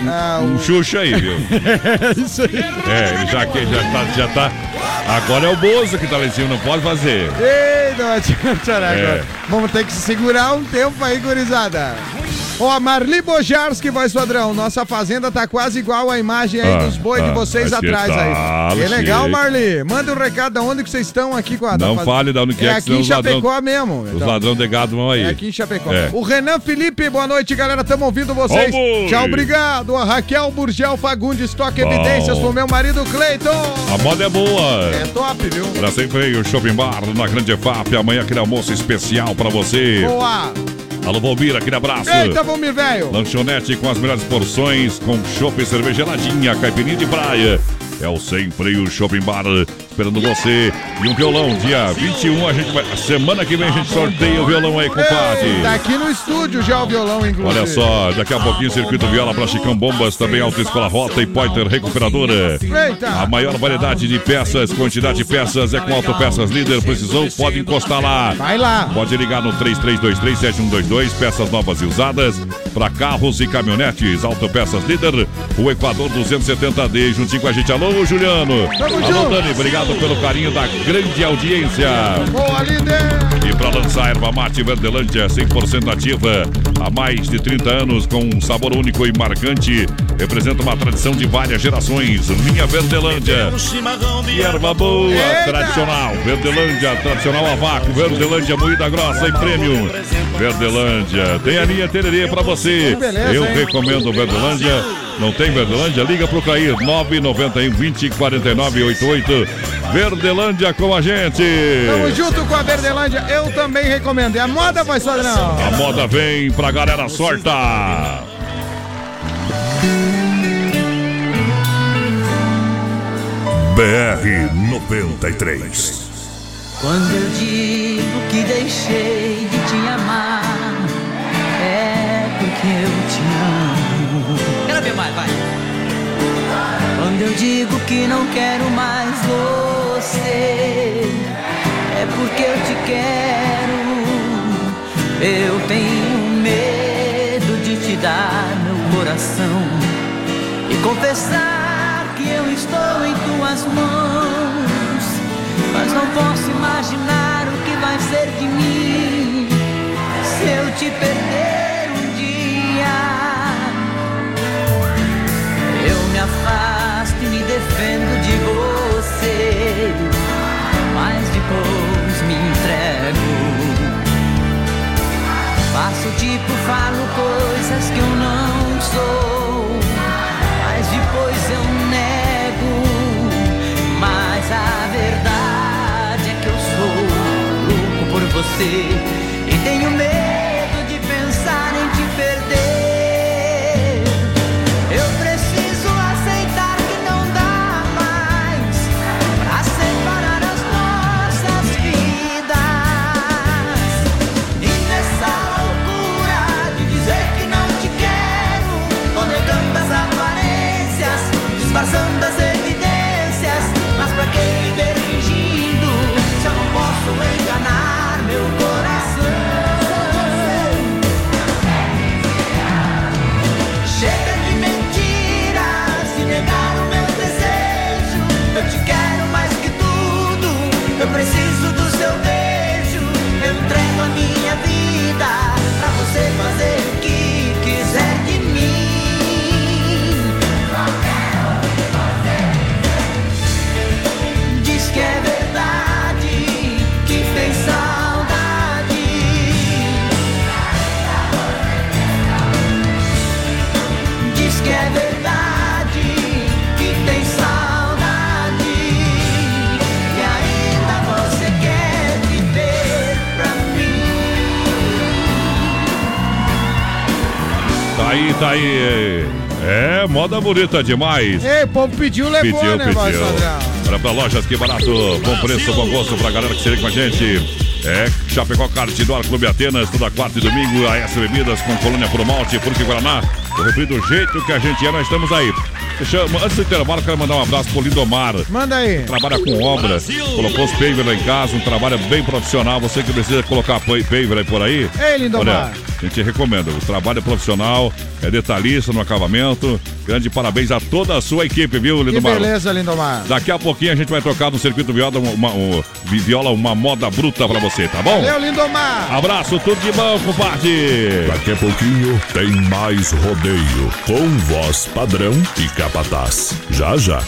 um, um Xuxa aí, viu? Isso aí. É, ele já quer, já tá, já tá. Agora é o Bozo que tá lá em cima, não pode fazer. Ei, não adianta É. agora. Vamos ter que se segurar um tempo aí, gurizada. Ó, Marli Bojarski, voz padrão. Nossa fazenda tá quase igual a imagem aí Ah, dos bois de ah, vocês mas que atrás tal, aí. Que legal. Marli. Manda um recado de onde que vocês estão aqui com a da Não fazenda. fale de onde que é, É aqui em os ladrão- Chapecó mesmo. Os então. ladrão de gado vão aí. É aqui em Chapecó. É. O Renan Felipe, boa noite, galera. Tamo ouvindo vocês. Vamos! Tchau, obrigado. A Raquel Burgel Fagundes, toque evidências pro meu marido Cleiton. A moda é boa. É top, viu? Pra sempre o Shopping Bar na Grande FAP. Amanhã aquele almoço especial pra você. Boa. Alô, Valmir, aquele abraço. Eita, Vomir, velho. Lanchonete com as melhores porções, com chopp e cerveja geladinha, caipirinha de praia. É o Sempre o Shopping Bar esperando você. E um violão, dia 21, a gente vai. Semana que vem a gente sorteia o violão aí, compadre. Tá aqui no estúdio já o violão, inclusive. Olha só, daqui a pouquinho Circuito Viola para Chicão Bombas, também Autoescola Rota e Pointer Recuperadora. A maior variedade de peças, quantidade de peças é com Autopeças Líder. Precisou, pode encostar lá. Vai lá. Pode ligar no 33237122, peças novas e usadas para carros e caminhonetes. Autopeças Líder, o Equador 270D, juntinho com a gente. Alô, Juliano. Tamo Alô, junto. Dani, obrigado pelo carinho da grande audiência. Boa, líder. E para lançar a erva mate Verdelândia 100% ativa há mais de 30 anos com um sabor único e marcante, representa uma tradição de várias gerações. Linha Verdelândia. E erva boa, tradicional. Verdelândia, tradicional a vácuo. Verdelândia moída grossa e premium. Verdelândia. Tem a linha Tererê para você. Eu recomendo Verdelândia. Não tem Verdelândia? Liga pro Cair 991 20 49 88. Verdelândia com a gente. Tamo junto com a Verdelândia. Eu também recomendo. É a moda, voz padrão. A moda vem pra galera sorta. BR 93. Quando eu digo que deixei de te amar, digo que não quero mais você, é porque eu te quero. Eu tenho medo de te dar meu coração e confessar que eu estou em tuas mãos. Mas não posso imaginar o que vai ser de mim se eu te perder um dia. Eu me afasto me defendo de você, mas depois me entrego. Faço tipo, falo coisas que eu não sou, mas depois eu nego. Mas a verdade é que eu sou louco por você e tenho medo aí, tá aí. É, moda bonita demais. Ei, o povo pediu, levou, Pediu, né, pediu. Olha pra lojas que barato, bom preço, bom gosto pra galera que se liga com a gente. É, Chapecó Cartidor, Clube Atenas, toda quarta e domingo, AS Bebidas com colônia por malte, Fruque Guaraná. O refri do jeito que a gente é, nós estamos aí. Chama, antes do intervalo, quero mandar um abraço pro Lindomar. Manda aí. Trabalha com obra, colocou os paver lá em casa, um trabalho bem profissional. Você que precisa colocar pa- paver aí por aí. Ei, Lindomar. Olha, a gente recomenda. O trabalho é profissional, é detalhista no acabamento. Grande parabéns a toda a sua equipe, viu, Que Lindomar? beleza, Lindomar. Daqui a pouquinho a gente vai tocar no circuito viola uma, um- viola uma moda bruta pra você, tá bom? Valeu, Lindomar. Abraço, tudo de bom, compadre. Daqui a pouquinho tem mais rodeio com voz padrão e capataz. Já já.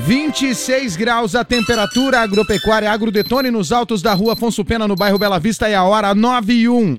26 graus a temperatura agropecuária Agrodetone nos altos da rua Afonso Pena, no bairro Bela Vista, é a hora 9 e 1.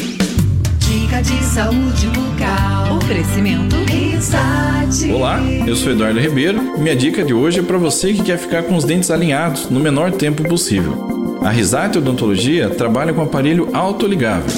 Dica de saúde bucal. Oferecimento Risate. Olá, eu sou Eduardo Ribeiro. Minha dica de hoje é para você que quer ficar com os dentes alinhados no menor tempo possível. A Risate Odontologia trabalha com aparelho autoligável.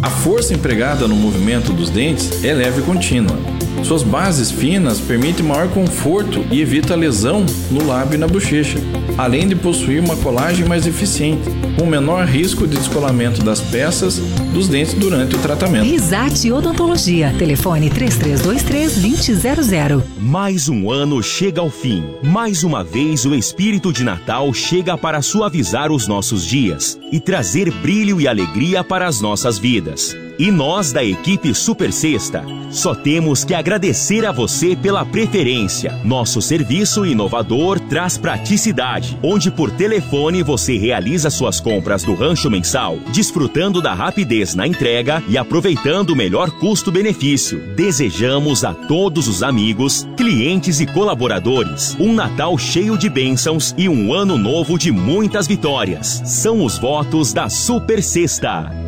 A força empregada no movimento dos dentes é leve e contínua. Suas bases finas permitem maior conforto e evita lesão no lábio e na bochecha, além de possuir uma colagem mais eficiente, com menor risco de descolamento das peças dos dentes durante o tratamento. Risate Odontologia. Telefone 3323-2000. Mais um ano chega ao fim. Mais uma vez o espírito de Natal chega para suavizar os nossos dias e trazer brilho e alegria para as nossas vidas. E nós da equipe Super Sexta só temos que agradecer a você pela preferência. Nosso serviço inovador traz praticidade, onde por telefone você realiza suas compras do rancho mensal, desfrutando da rapidez na entrega e aproveitando o melhor custo-benefício. Desejamos a todos os amigos, clientes e colaboradores um Natal cheio de bênçãos e um ano novo de muitas vitórias. São os votos da Super Sexta.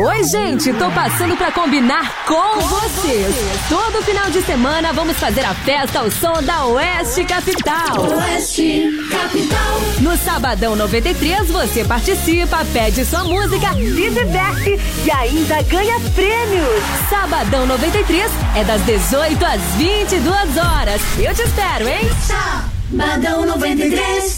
Oi, gente, tô passando pra combinar com vocês. Todo final de semana vamos fazer a festa ao som da Oeste Capital. Oeste Capital. No Sabadão 93 você participa, pede sua música, se diverte e ainda ganha prêmios. Sabadão 93 é das 18 às 22 horas. Eu te espero, hein? Sabadão 93.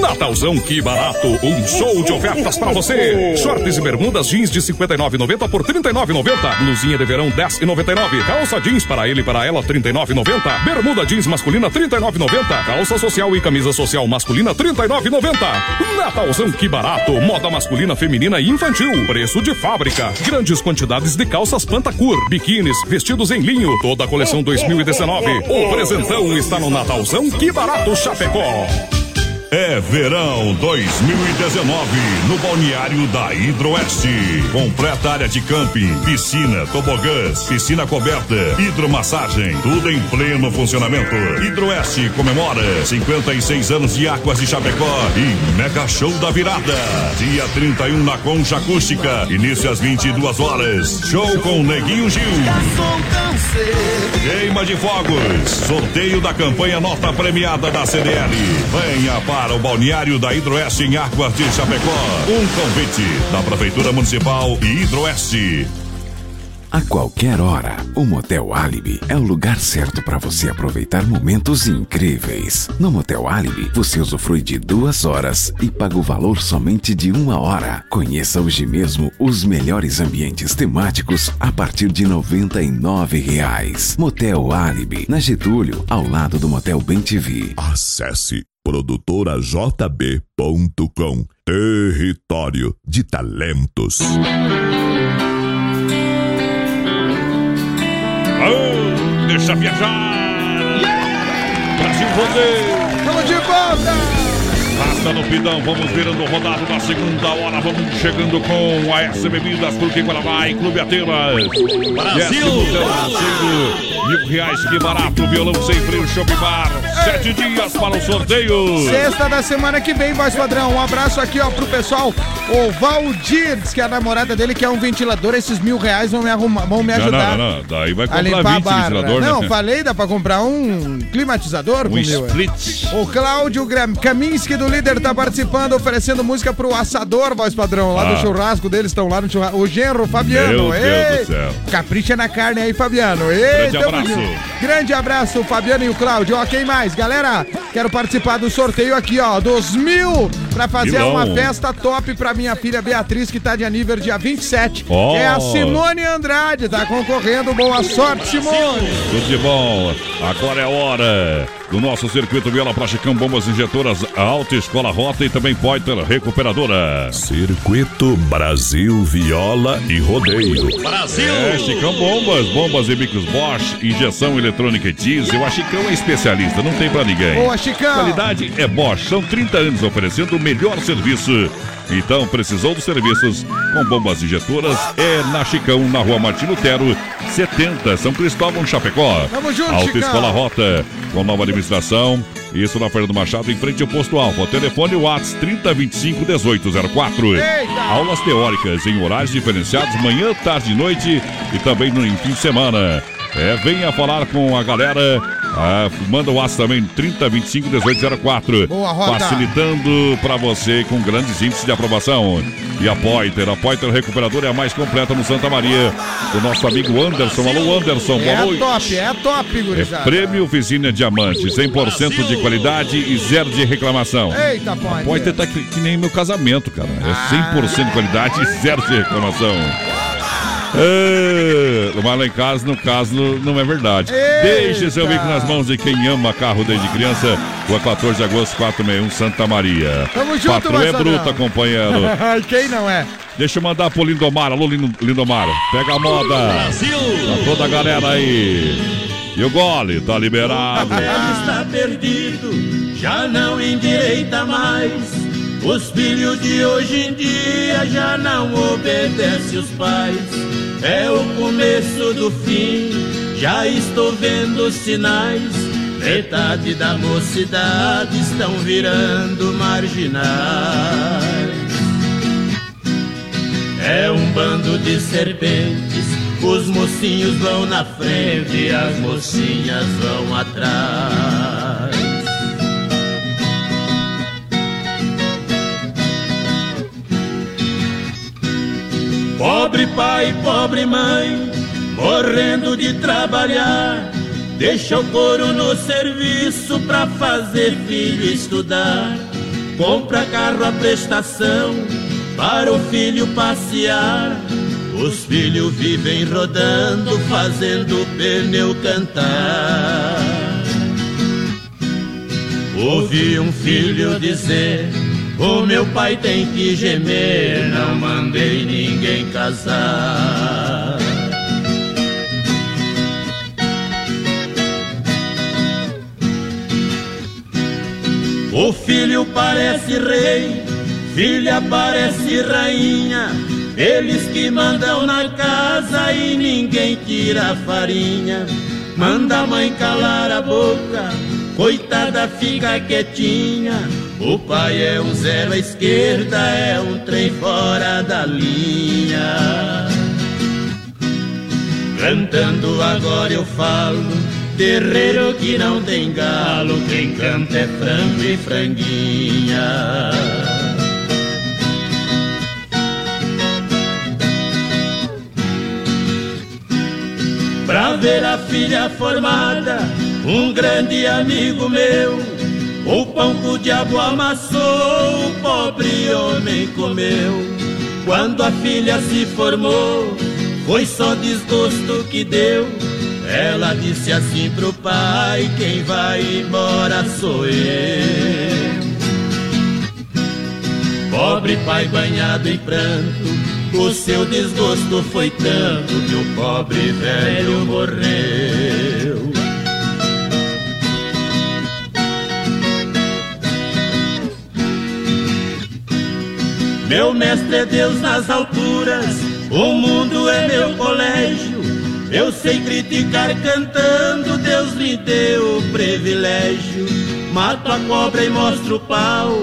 Natalzão, que barato! Um show de ofertas pra você! Shorts e bermudas jeans de 59,90 por 39,90. Blusinha de verão 10,99. Calça jeans para ele e para ela 39,90. Bermuda jeans masculina 39,90. Calça social e camisa social masculina 39,90. Natalzão, que barato! Moda masculina, feminina e infantil. Preço de fábrica. Grandes quantidades de calças Pantacur, biquínis, vestidos em linho. Toda a coleção 2019. O presentão está no Natalzão, que barato Chapecó. É verão 2019 no balneário da Hidroeste. Completa área de camping, piscina, tobogãs, piscina coberta, hidromassagem, tudo em pleno funcionamento. Hidroeste comemora 56 anos de Águas de Chapecó e Mega Show da Virada. Dia 31 na Concha Acústica, início às 22 horas. Show com Neguinho Gil. Queima de fogos, sorteio da campanha nota premiada da CDL. Venha para o balneário da Hidroeste em Águas de Chapecó. Um convite da Prefeitura Municipal e Hidroeste. A qualquer hora, o Motel Alibi é o lugar certo para você aproveitar momentos incríveis. No Motel Alibi, você usufrui de duas horas e paga o valor somente de uma hora. Conheça hoje mesmo os melhores ambientes temáticos a partir de 99 reais. Motel Alibi, na Getúlio, ao lado do Motel Bem TV. Acesse produtorajb.com Território de Talentos. Oh, deixa viajar! Brasil Rodeio! Vamos de volta! Passa no pidão, vamos virando rodado na segunda hora, vamos chegando com a S Bebidas, Truque Guaraná e Clube Atenas. Brasil! Mil reais, que barato, violão sem freio, Shop Bar. Sete dias para o sorteio. Sexta da semana que vem, voz padrão. Um abraço aqui, ó, pro pessoal. O Valdir, diz que a namorada dele quer um ventilador. Esses mil reais vão me, arrumar, vão me Não, ajudar. não, não, daí vai a comprar limpar a 20 barra. ventilador, Não, né? falei, dá pra comprar um climatizador Um mil. é. split. O Cláudio Gram- Kaminski do Líder tá participando, oferecendo música pro assador, voz padrão, lá Ah. do churrasco deles, estão lá no churrasco. O genro, Fabiano. Meu Deus Ei, do céu. Capricha na carne aí, Fabiano. Ei, Grande abraço. junto. Grande abraço, Fabiano e o Cláudio. Ó, quem mais? Galera, quero participar do sorteio aqui, ó, dos mil, pra fazer Milão. uma festa top pra minha filha Beatriz, que tá de aniversário dia 27. Ó. É a Simone Andrade, tá concorrendo. Boa sorte, Simone. Tudo de bom. Agora é a hora do nosso circuito Viola para Chicão Bombas Injetoras, Alta Escola Rota e também Poiter Recuperadora. Circuito Brasil Viola e Rodeio. Brasil! É, Chicão Bombas, bombas e micros Bosch, injeção eletrônica e diesel. A Chicão é especialista, não tem pra ninguém. Boa, Chicão. Qualidade é Bosch. São 30 anos oferecendo o melhor serviço. Então, precisou dos serviços com bombas injetoras? É na Chicão, na rua Martino Lutero, 70, São Cristóvão, Chapecó. Tamo junto, Alta. Escola Rota, com nova administração. Isso na Fernando Machado, em frente ao posto Alfa. Telefone Whats 3025 1804. Eita! Aulas teóricas em horários diferenciados, manhã, tarde e noite e também no fim de semana. É, venha falar com a galera Ah, manda o WhatsApp também 3025 1804. Boa, Roda. Facilitando para você com grandes índices de aprovação. E a Poiter, a Poiter Recuperadora é a mais completa no Santa Maria. Do nosso amigo Anderson. Alô, Anderson, boa É noite. top, é top, É gurizada. prêmio Oficina Diamante, 100% de qualidade e zero de reclamação. Eita, Poiter. Pode tá que, que nem meu casamento, cara. É 100% de qualidade e zero de reclamação. É, mas lá em casa, no caso, não é verdade. Deixe seu veículo nas mãos de quem ama carro desde criança. Rua 14 de agosto, 461, Santa Maria. Tamo junto, Patrão é bruta, companheiro. Ai, Quem não é? Deixa eu mandar pro Lindomar. Alô, Lindo- Lindomar. Pega a moda. Brasil. Pra toda a galera aí. E o gole tá liberado. Ele está perdido, já não endireita mais. Os filhos de hoje em dia já não obedecem os pais. É o começo do fim, já estou vendo sinais. Metade da mocidade estão virando marginais. É um bando de serpentes, os mocinhos vão na frente as mocinhas vão atrás. Pobre pai, pobre mãe, morrendo de trabalhar. Deixa o couro no serviço pra fazer filho estudar. Compra carro à prestação para o filho passear. Os filhos vivem rodando, fazendo o pneu cantar. Ouvi um filho dizer: O meu pai tem que gemer, não mandei ninguém casar. O filho parece rei, filha parece rainha. Eles que mandam na casa e ninguém tira a farinha. Manda a mãe calar a boca, coitada fica quietinha. O pai é um zero à esquerda, é um trem fora da linha. Cantando agora eu falo, terreiro que não tem galo, quem canta é frango e franguinha. Pra ver a filha formada, um grande amigo meu, o pão que o diabo amassou, o pobre homem comeu. Quando a filha se formou, foi só desgosto que deu. Ela disse assim pro pai: Quem vai embora sou eu. Pobre pai banhado em pranto, o seu desgosto foi tanto que o pobre velho morreu. Meu mestre é Deus nas alturas, o mundo é meu colégio. Eu sei criticar cantando, Deus me deu o privilégio. Mato a cobra e mostro o pau,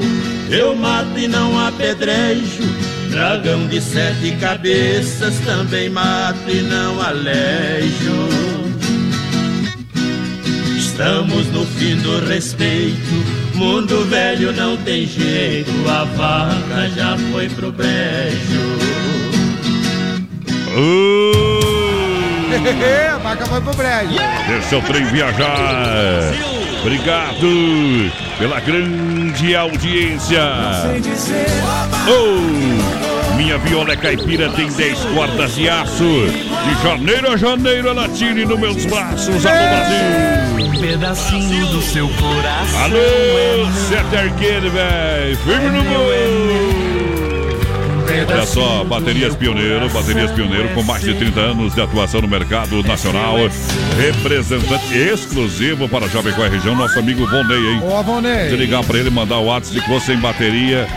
eu mato e não apedrejo. Dragão de sete cabeças também mato e não alejo. Estamos no fim do respeito. Mundo velho não tem jeito, a vaca já foi pro brejo. a vaca foi pro brejo. Deixa o trem viajar. Obrigado pela grande audiência. Oh, minha viola é caipira tem 10 cordas de aço. De janeiro a janeiro ela tire nos meus braços. Alô, Brasil. Um pedacinho do seu coração. Alô, Sete Arqueiro, velho. Firme no gol. Olha só, Baterias Pioneiro, Baterias Pioneiro com mais de 30 anos de atuação no mercado nacional. Representante exclusivo para Chapecó e região, nosso amigo Vonei, hein? Ô, Avonei. Se ligar para ele, mandar o WhatsApp de que você em bateria,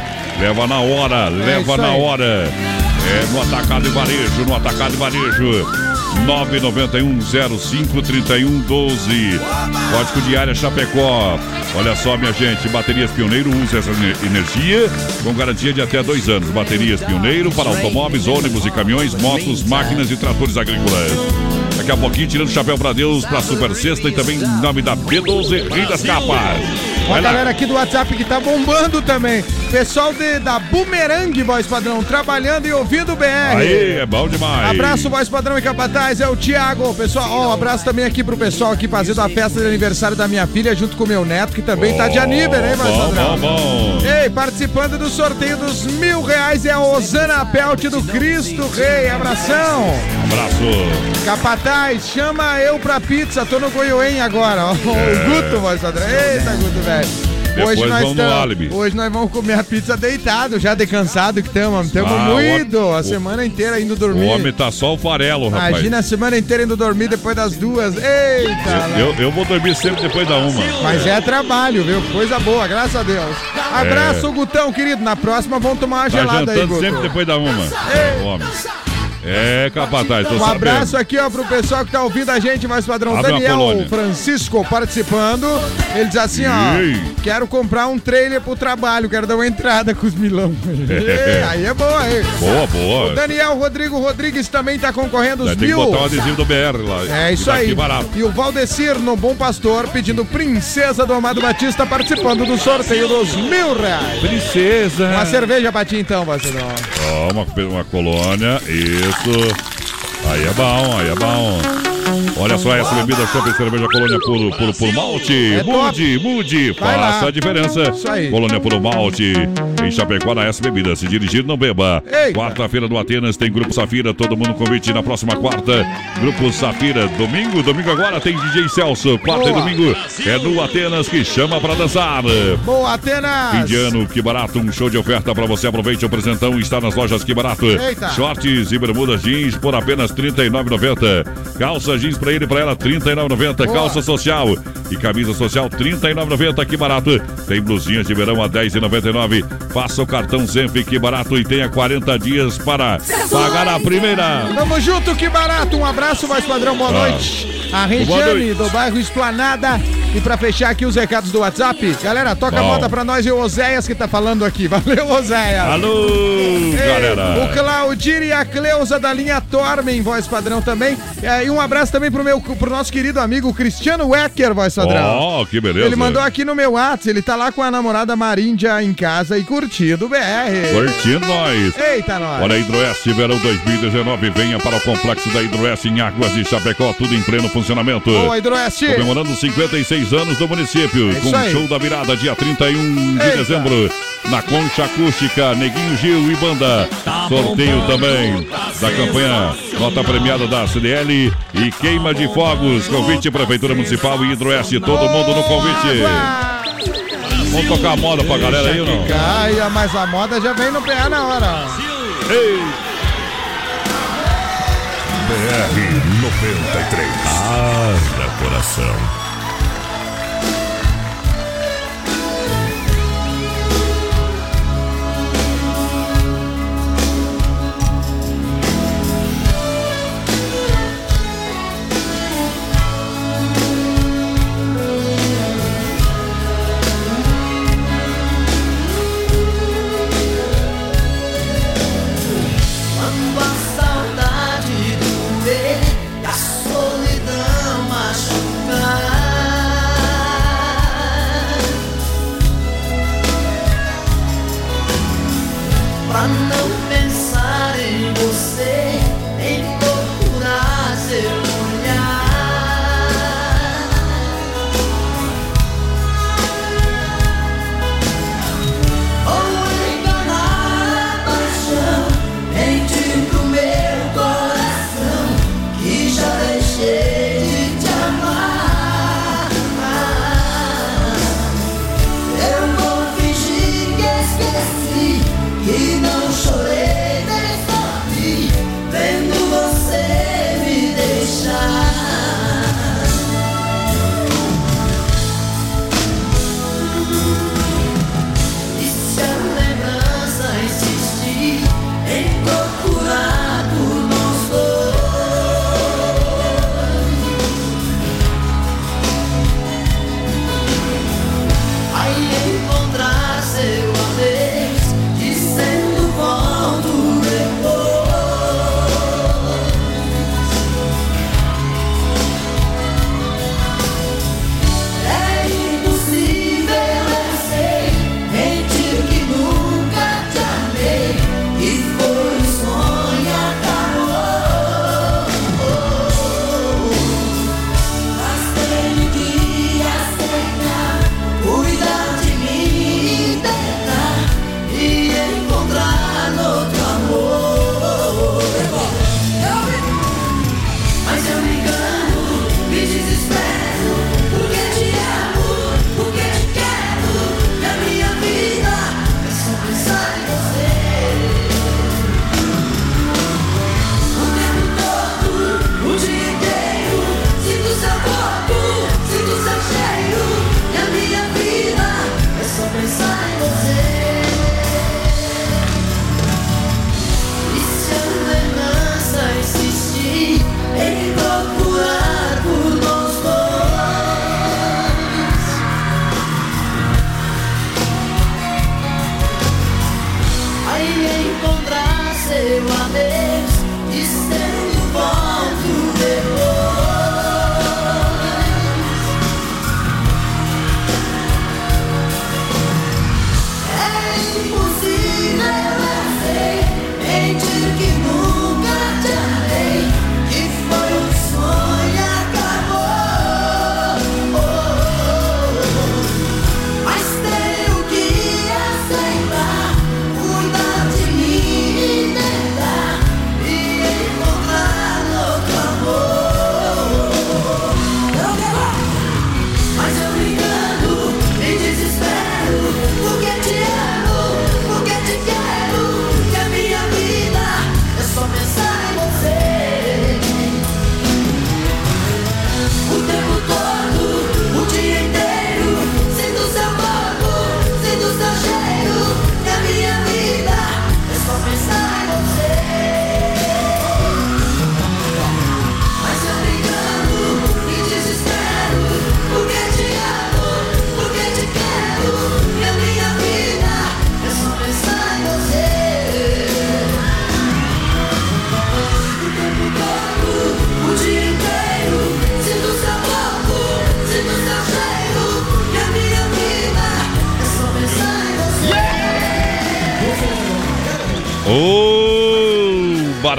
leva na hora, leva isso na hora. É no atacado e varejo, no atacado e varejo. 991-05-3112. Código de área Chapecó. Olha só, minha gente, baterias Pioneiro usa essa ener- energia com garantia de até dois anos. Baterias Pioneiro para automóveis, ônibus e caminhões, motos, máquinas e tratores agrícolas. Daqui a pouquinho, tirando o chapéu pra Deus, pra Super Sexta e também em nome da B12 Rei das Capas. Ó, a galera aqui do WhatsApp que tá bombando também. Pessoal de, da Boomerang, voz padrão, trabalhando e ouvindo o BR. Aí, é bom demais. Abraço, voz padrão e capataz, é o Thiago. Pessoal, ó, um abraço também aqui pro pessoal aqui fazendo a festa de aniversário da minha filha junto com o meu neto, que também tá de aniversário, hein, voz Bom, padrão? bom, bom. Ei, participando do sorteio dos mil reais é a Osana Pelt do Cristo Rei. Abração. Abraço. Capataz, chama eu pra pizza, tô no Goiôem agora, ó. É. O Guto, voz padrão. Eita, Guto, velho. Depois Hoje nós, no tamo- álibi. hoje nós vamos comer a pizza deitado, já descansado que estamos. Estamos Ah, o moído a o- semana inteira indo O dormir. homem tá só o farelo, rapaz. Imagina a semana inteira indo dormir depois das duas. Eita! Eu, eu vou dormir sempre depois da uma. Mas é trabalho, viu? Coisa boa, graças a Deus. Abraço, Gutão, querido. Na próxima vamos tomar uma É. Tá gelada aí, Guto. sempre depois da uma. O homem. É, capataz, tô Um sabendo. abraço aqui, ó, pro pessoal que tá ouvindo a gente, mais padrão. Abre Daniel. Francisco participando. Ele diz assim, ó. Ei. Quero comprar um trailer pro trabalho, quero dar uma entrada com os milão. Ei, aí é boa, aí. Boa, O boa. Daniel Rodrigo Rodrigues também tá concorrendo os Tem que mil. botar o adesivo do BR lá. É isso aí. barato. E o Valdecir no Bom Pastor pedindo Princesa do Amado Batista participando do sorteio dos mil reais. Princesa. Uma cerveja pra ti então, Barcelona. Ó, uma, uma colônia, isso. Aí é bom, aí é bom. Olha só essa bebida chopp cerveja colônia puro, puro, puro malte. É mude, mude, Vai lá. faça a diferença. Isso aí. Colônia puro malte. Em Chapecó, na S Bebida. Se dirigir, não beba. Quarta-feira no Atenas tem Grupo Safira. Todo mundo convite na próxima quarta. Grupo Safira. Domingo, domingo agora tem DJ Celso. Quarta Boa. e domingo é no Atenas que chama pra dançar. Boa, Atenas! Fim de ano, que barato, um show de oferta pra você. Aproveite o presentão, está nas lojas Que Barato. Eita. Shorts e bermudas jeans por apenas R$ 39,90. Calça jeans pra ele e pra ela, R$ 39,90. Boa. Calça social e camisa social, R$ 39,90. Que barato. Tem blusinhas de verão a R$ 10,99. Faça o cartão Zenf Que Barato e tenha 40 dias para pagar a primeira. Tamo junto, que barato. Um abraço, mais padrão, boa Ah. noite. A Regiane, do bairro Esplanada. E pra fechar aqui os recados do WhatsApp, galera, toca a Bom. moda pra nós e o Oséias que tá falando aqui. Valeu, Oséias. Alô, Ei, galera. O Claudir e a Cleusa da linha Tormen, voz padrão também. É, E um abraço também pro, meu, pro nosso querido amigo Cristiano Wecker, voz padrão. Ó, que beleza. Ele mandou aqui no meu WhatsApp, ele tá lá com a namorada Maríndia em casa e curtindo o BR. Curtindo nós. Eita, nós. Olha, a Hidroeste Verão 2019, venha para o complexo da Hidroeste em Águas de Chapecó, tudo em pleno funcionamento. Boa, Hidroeste. Comemorando 56 anos do município, É com aí. show da virada dia 31 de Eita. dezembro, na Concha Acústica, Neguinho Gil e Banda. Sorteio também da campanha Nota Premiada da CDL e Queima de Fogos, convite Prefeitura Municipal e Hidroeste, todo mundo no convite. Vamos tocar a moda pra galera aí ou não? Caia, mas a moda já vem no PA na hora. Ei! BR 93. Abra coração.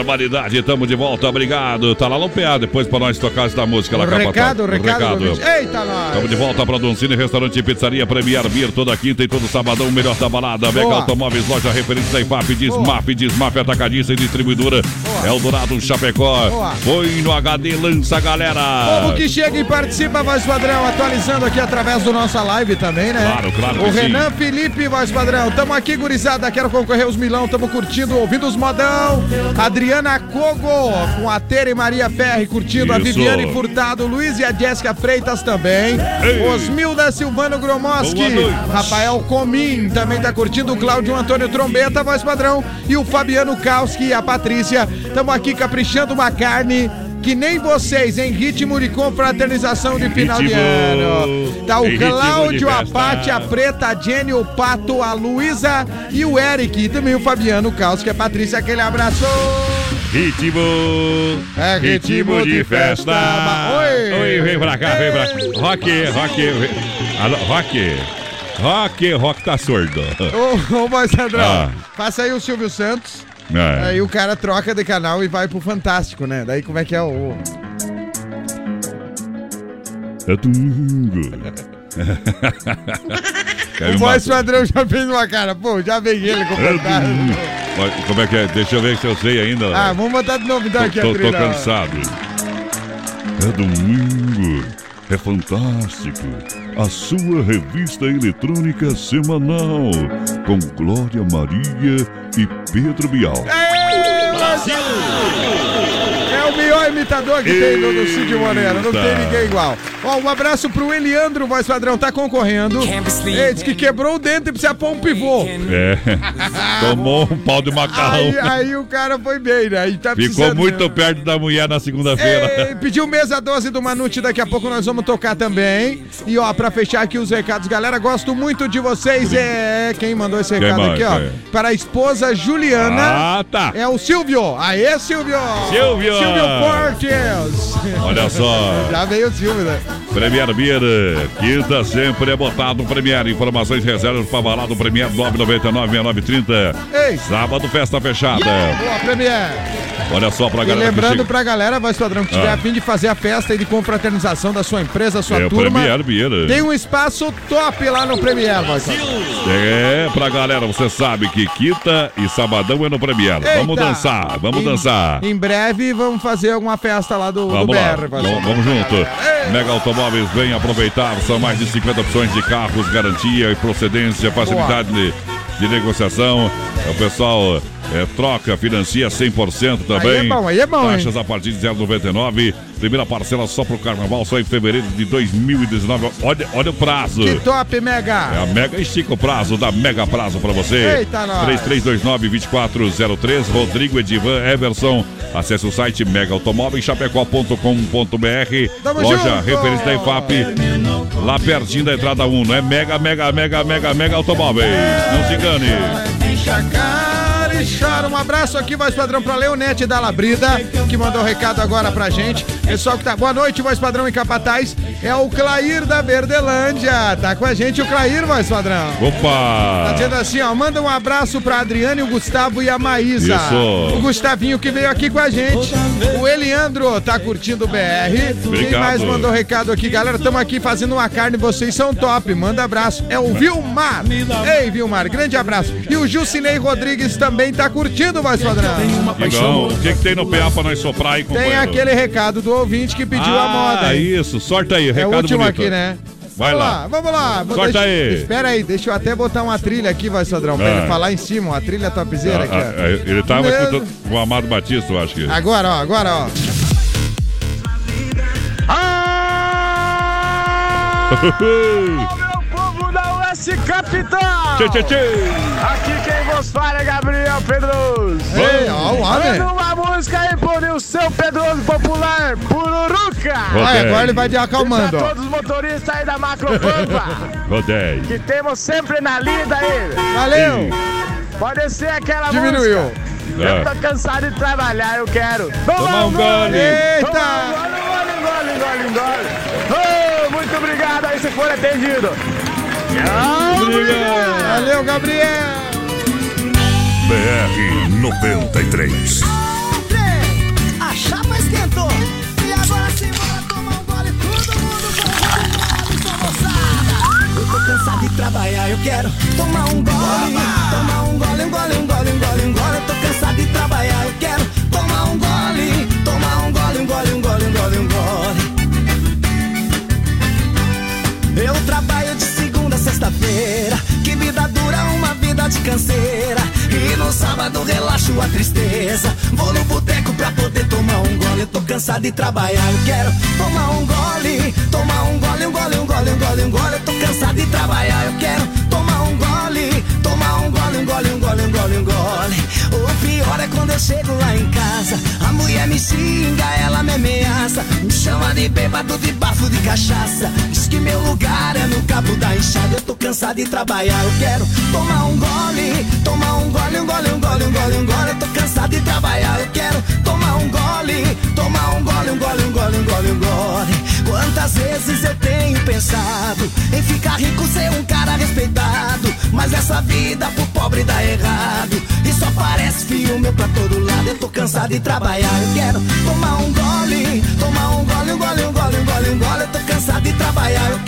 Barbaridade, tamo de volta, obrigado. Tá lá no PA, depois pra nós tocar essa música lá, O recado, o O recado. do ouvinte. Eita, nós. Estamos de volta para Doncini, restaurante e pizzaria Premier Beer, toda quinta e todo sabadão, o melhor da balada. Mega Boa. Automóveis, loja referência da IFAP, Desmap, Desmap Atacadista e Distribuidora. Eldorado Chapecó. Boa. Foi no HD, lança galera. Povo que chega e participa, voz padrão, atualizando aqui através do nossa live também, né? Claro, claro O que sim. Renan Felipe, voz padrão, tamo aqui, gurizada, quero concorrer os milão, tamo curtindo, ouvindo os modão. Adriana Cogo, com a Tere Maria Ferri, curtindo, a Isso. Viviane Furtado, Luiz e a Jéssica Freitas também. Ei. Osmilda Silvano Gromoski. Rafael Comim, também tá curtindo, o Cláudio Antônio Trombeta, voz padrão, e o Fabiano Kauski e a Patrícia. Tamo aqui caprichando uma carne que nem vocês, em ritmo de confraternização de final de Ritmo. ano. Tá o de Cláudio, a. Paty, a Preta, a Jenny, o Pato, a Luísa e o Eric. E também o Fabiano Kauski, a Patrícia, aquele abraço. Ritmo. É ritmo de festa. Oi. Oi, vem pra cá, vem pra cá. Rock, rock. vem- Alô, rock. Rock, rock tá surdo. Ô, ô padrão, Ah. faça aí o Silvio Santos. É. Aí o cara troca de canal e vai pro Fantástico, né? Daí como é que é o. É. Quer O voz padrão já fez uma cara. Pô, já veio ele com o É Fantástico. domingo. Mas Como é que é? Deixa eu ver se eu sei ainda. Ah, vamos botar de novo então Tô, aqui a tô, tô cansado. É domingo. É fantástico. A sua revista eletrônica semanal. Com Glória Maria e Pedro Bial. Brasil! É o melhor imitador que tem do, do Cid Moreira, não tem ninguém igual. Ó, um abraço pro Eliandro, voz padrão, tá concorrendo. Ele disse que quebrou o dente e precisa pôr um pivô. É. Tomou um pau de macarrão. Aí, aí o cara foi bem, né? Aí tá Ficou muito perto da mulher na Ei, segunda-feira. pediu mesa 12 do Manute, daqui a pouco nós vamos tocar também. E ó, pra fechar aqui os recados, galera, gosto muito de vocês. É quem mandou esse recado mais, aqui, ó. é? Para a esposa Juliana. Ah, tá. É o Silvio. Aê, Silvio! Silvio! Silvio Portes! Olha só. Já veio o Silvio, né? Premier Beer, quinta sempre é botado Premier. Informações e reservas para balada Premier 999-6930. Ei! Sábado, festa fechada. Boa, Premier! Olha só pra E galera lembrando chega. pra galera, voz padrão, que tiver Ah. a fim de fazer a festa aí de confraternização da sua empresa, sua É turma. Premier Beer. Tem um espaço top lá no Premier, padrão. É, pra galera, você sabe que quinta e sabadão é no Premier. Vamos Eita! dançar, vamos Em- dançar. Em breve vamos fazer alguma festa lá do, do Vamos lá, BR. vamos, vamos junto. Mega Automóveis, vem aproveitar. São mais de 50 opções de carros, garantia e procedência, facilidade de, de negociação. O pessoal é, troca, financia 100% também. Aí é bom, aí é bom, hein? Taxas a partir de 0,99. Primeira parcela só pro carnaval, só em fevereiro de 2019. Olha, olha o prazo. Que top, Mega! É a Mega estica o prazo, da Mega Prazo pra você. Eita, nós. 3329-2403, Rodrigo Edivan Everson. Acesse o site megaautomóveis.chapecó.com.br. Loja junto. referência da IFAP, lá pertinho da entrada 1. É Mega, Mega, Mega, Mega, Mega Automóveis. Não se engane. Chora. Um abraço aqui, voz padrão, pra Leonete da Labrida, que mandou um recado agora pra gente. Pessoal que tá. Boa noite, voz padrão em Capataz. É o Clair da Verdelândia. Tá com a gente o Clair, voz padrão. Tá Opa! dizendo assim, ó, manda um abraço pra Adriane, o Gustavo e a Maísa. Isso. O Gustavinho que veio aqui com a gente. O Eliandro tá curtindo o BR. Quem Obrigado. mais mandou recado aqui? Galera, estamos aqui fazendo uma carne, vocês são top. Manda abraço. É o Vilmar. Ei, Vilmar, grande abraço. E o Gilcinei Rodrigues também tá curtindo, voz padrão. Digão, o que, que tem no PA pra nós soprar aí, Tem companheiro? aquele recado do ouvinte que pediu ah, a moda. hein? isso, sorta aí, É o recado último bonito. aqui, né? Vai vamos lá. Vamos lá. Vou Sorta deixa- aí. Espera aí, deixa eu até botar uma trilha aqui, vai, Sadrão, pra Ah. ele falar em cima, uma trilha topzera aqui, Ah, ó. ah, ele tava Meu- escutando o Amado Batista, eu acho que. Agora, ó, agora, ó. Povo US Capital! Tchê, tchê, tchê. Aqui quem vos fala é Gabriel Pedroso. Ei, ó, o homem. Manda uma música aí por o seu Pedroso Popular, Pururuca! Vai, agora ele vai de acalmando, E pra todos os motoristas aí da Macropampa, Rodei. que temos sempre na lida aí. Valeu! Pode ser aquela Diminuiu. música. É. Eu tô cansado de trabalhar, eu quero. Tomar um gole. Eita! Tomar um gole, engole, engole, engole. Oh, muito obrigado aí se for atendido. Obrigado. Valeu, Gabriel! BR 93. A chapa esquentou. E agora sim, bora tomar um gole. Todo mundo com moçada. Eu tô cansado de trabalhar, eu quero tomar um gole. Tomar um gole, um gole, um gole, um gole, um gole. Eu tô cansado de trabalhar, eu quero tomar um gole. De canseira. E no sábado relaxo a tristeza. Vou no boteco pra poder tomar um gole. Eu tô cansado de trabalhar, eu quero tomar um gole. Tomar um gole, um gole, um gole, um gole, um gole. Eu tô cansado de trabalhar, eu quero tomar um gole. Tomar um gole, um gole, um gole, um gole, um gole. O pior é quando eu chego lá em casa. A mulher me xinga, ela me ameaça. Me chama de bêbado, de bafo, de cachaça. Diz que meu lugar é no cabo da enxada. Eu tô cansado de trabalhar, eu quero tomar um gole. Tomar um gole, um gole, um gole, um gole, um gole. Eu tô cansado de trabalhar, eu quero tomar um gole. Tomar um gole, um gole, um gole, um gole, um gole. Quantas vezes eu tenho pensado em ficar rico, ser um cara respeitado. Mas essa vida pro pobre dá errado. E só parece filme pra todo lado. Eu tô cansado de trabalhar, eu quero tomar um gole. Tomar um gole, um gole, um gole, um gole, um gole. Eu tô cansado de trabalhar, eu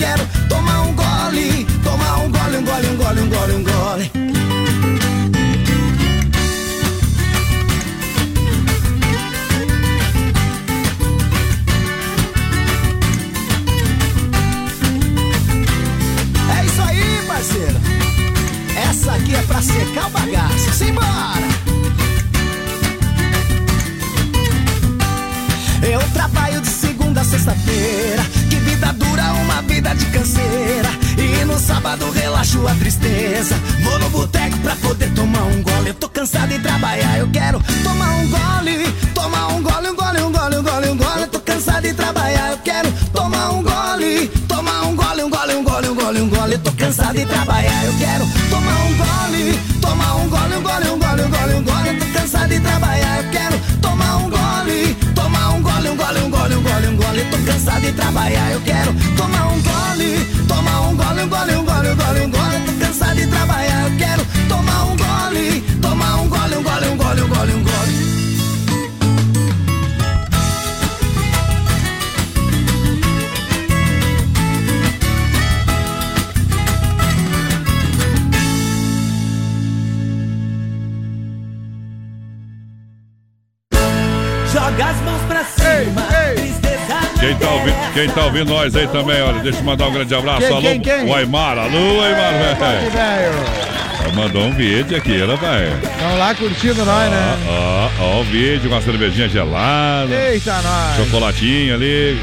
ouvindo, tá nós aí também, olha, deixa eu mandar um grande abraço. Quem, Alô, quem, quem? o Aymar. Alô, Aymar, velho. velho. Mandou um vídeo aqui, ela vai. Estão lá curtindo nós, né? Ó, ó, o vídeo com a cervejinha gelada. Eita, nós. Chocolatinho ali.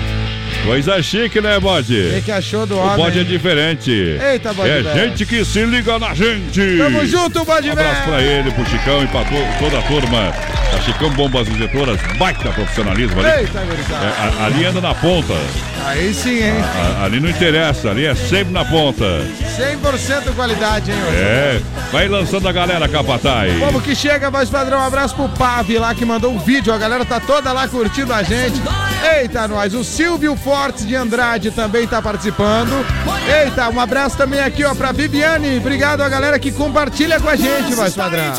Coisa chique, né, bode? O que, que achou do O homem? bode é diferente. Eita, bode É velho. gente que se liga na gente. Tamo junto, bode Um abraço velho. pra ele, pro Chicão e pra to- toda a turma. A Chicão Bombas Injetoras, baita profissionalismo ali. Eita. É, a- ali anda na ponta. Aí sim, hein? A- ali não interessa, ali é sempre na ponta. 100% qualidade, hein, hoje. É, vai lançando a galera, Capataz. Como que chega, voz padrão? Um abraço pro Pave lá que mandou um vídeo. A galera tá toda lá curtindo a gente. Eita, nós. O Silvio Fortes de Andrade também tá participando. Eita, um abraço também aqui, ó, pra Viviane. Obrigado a galera que compartilha com a gente, voz padrão.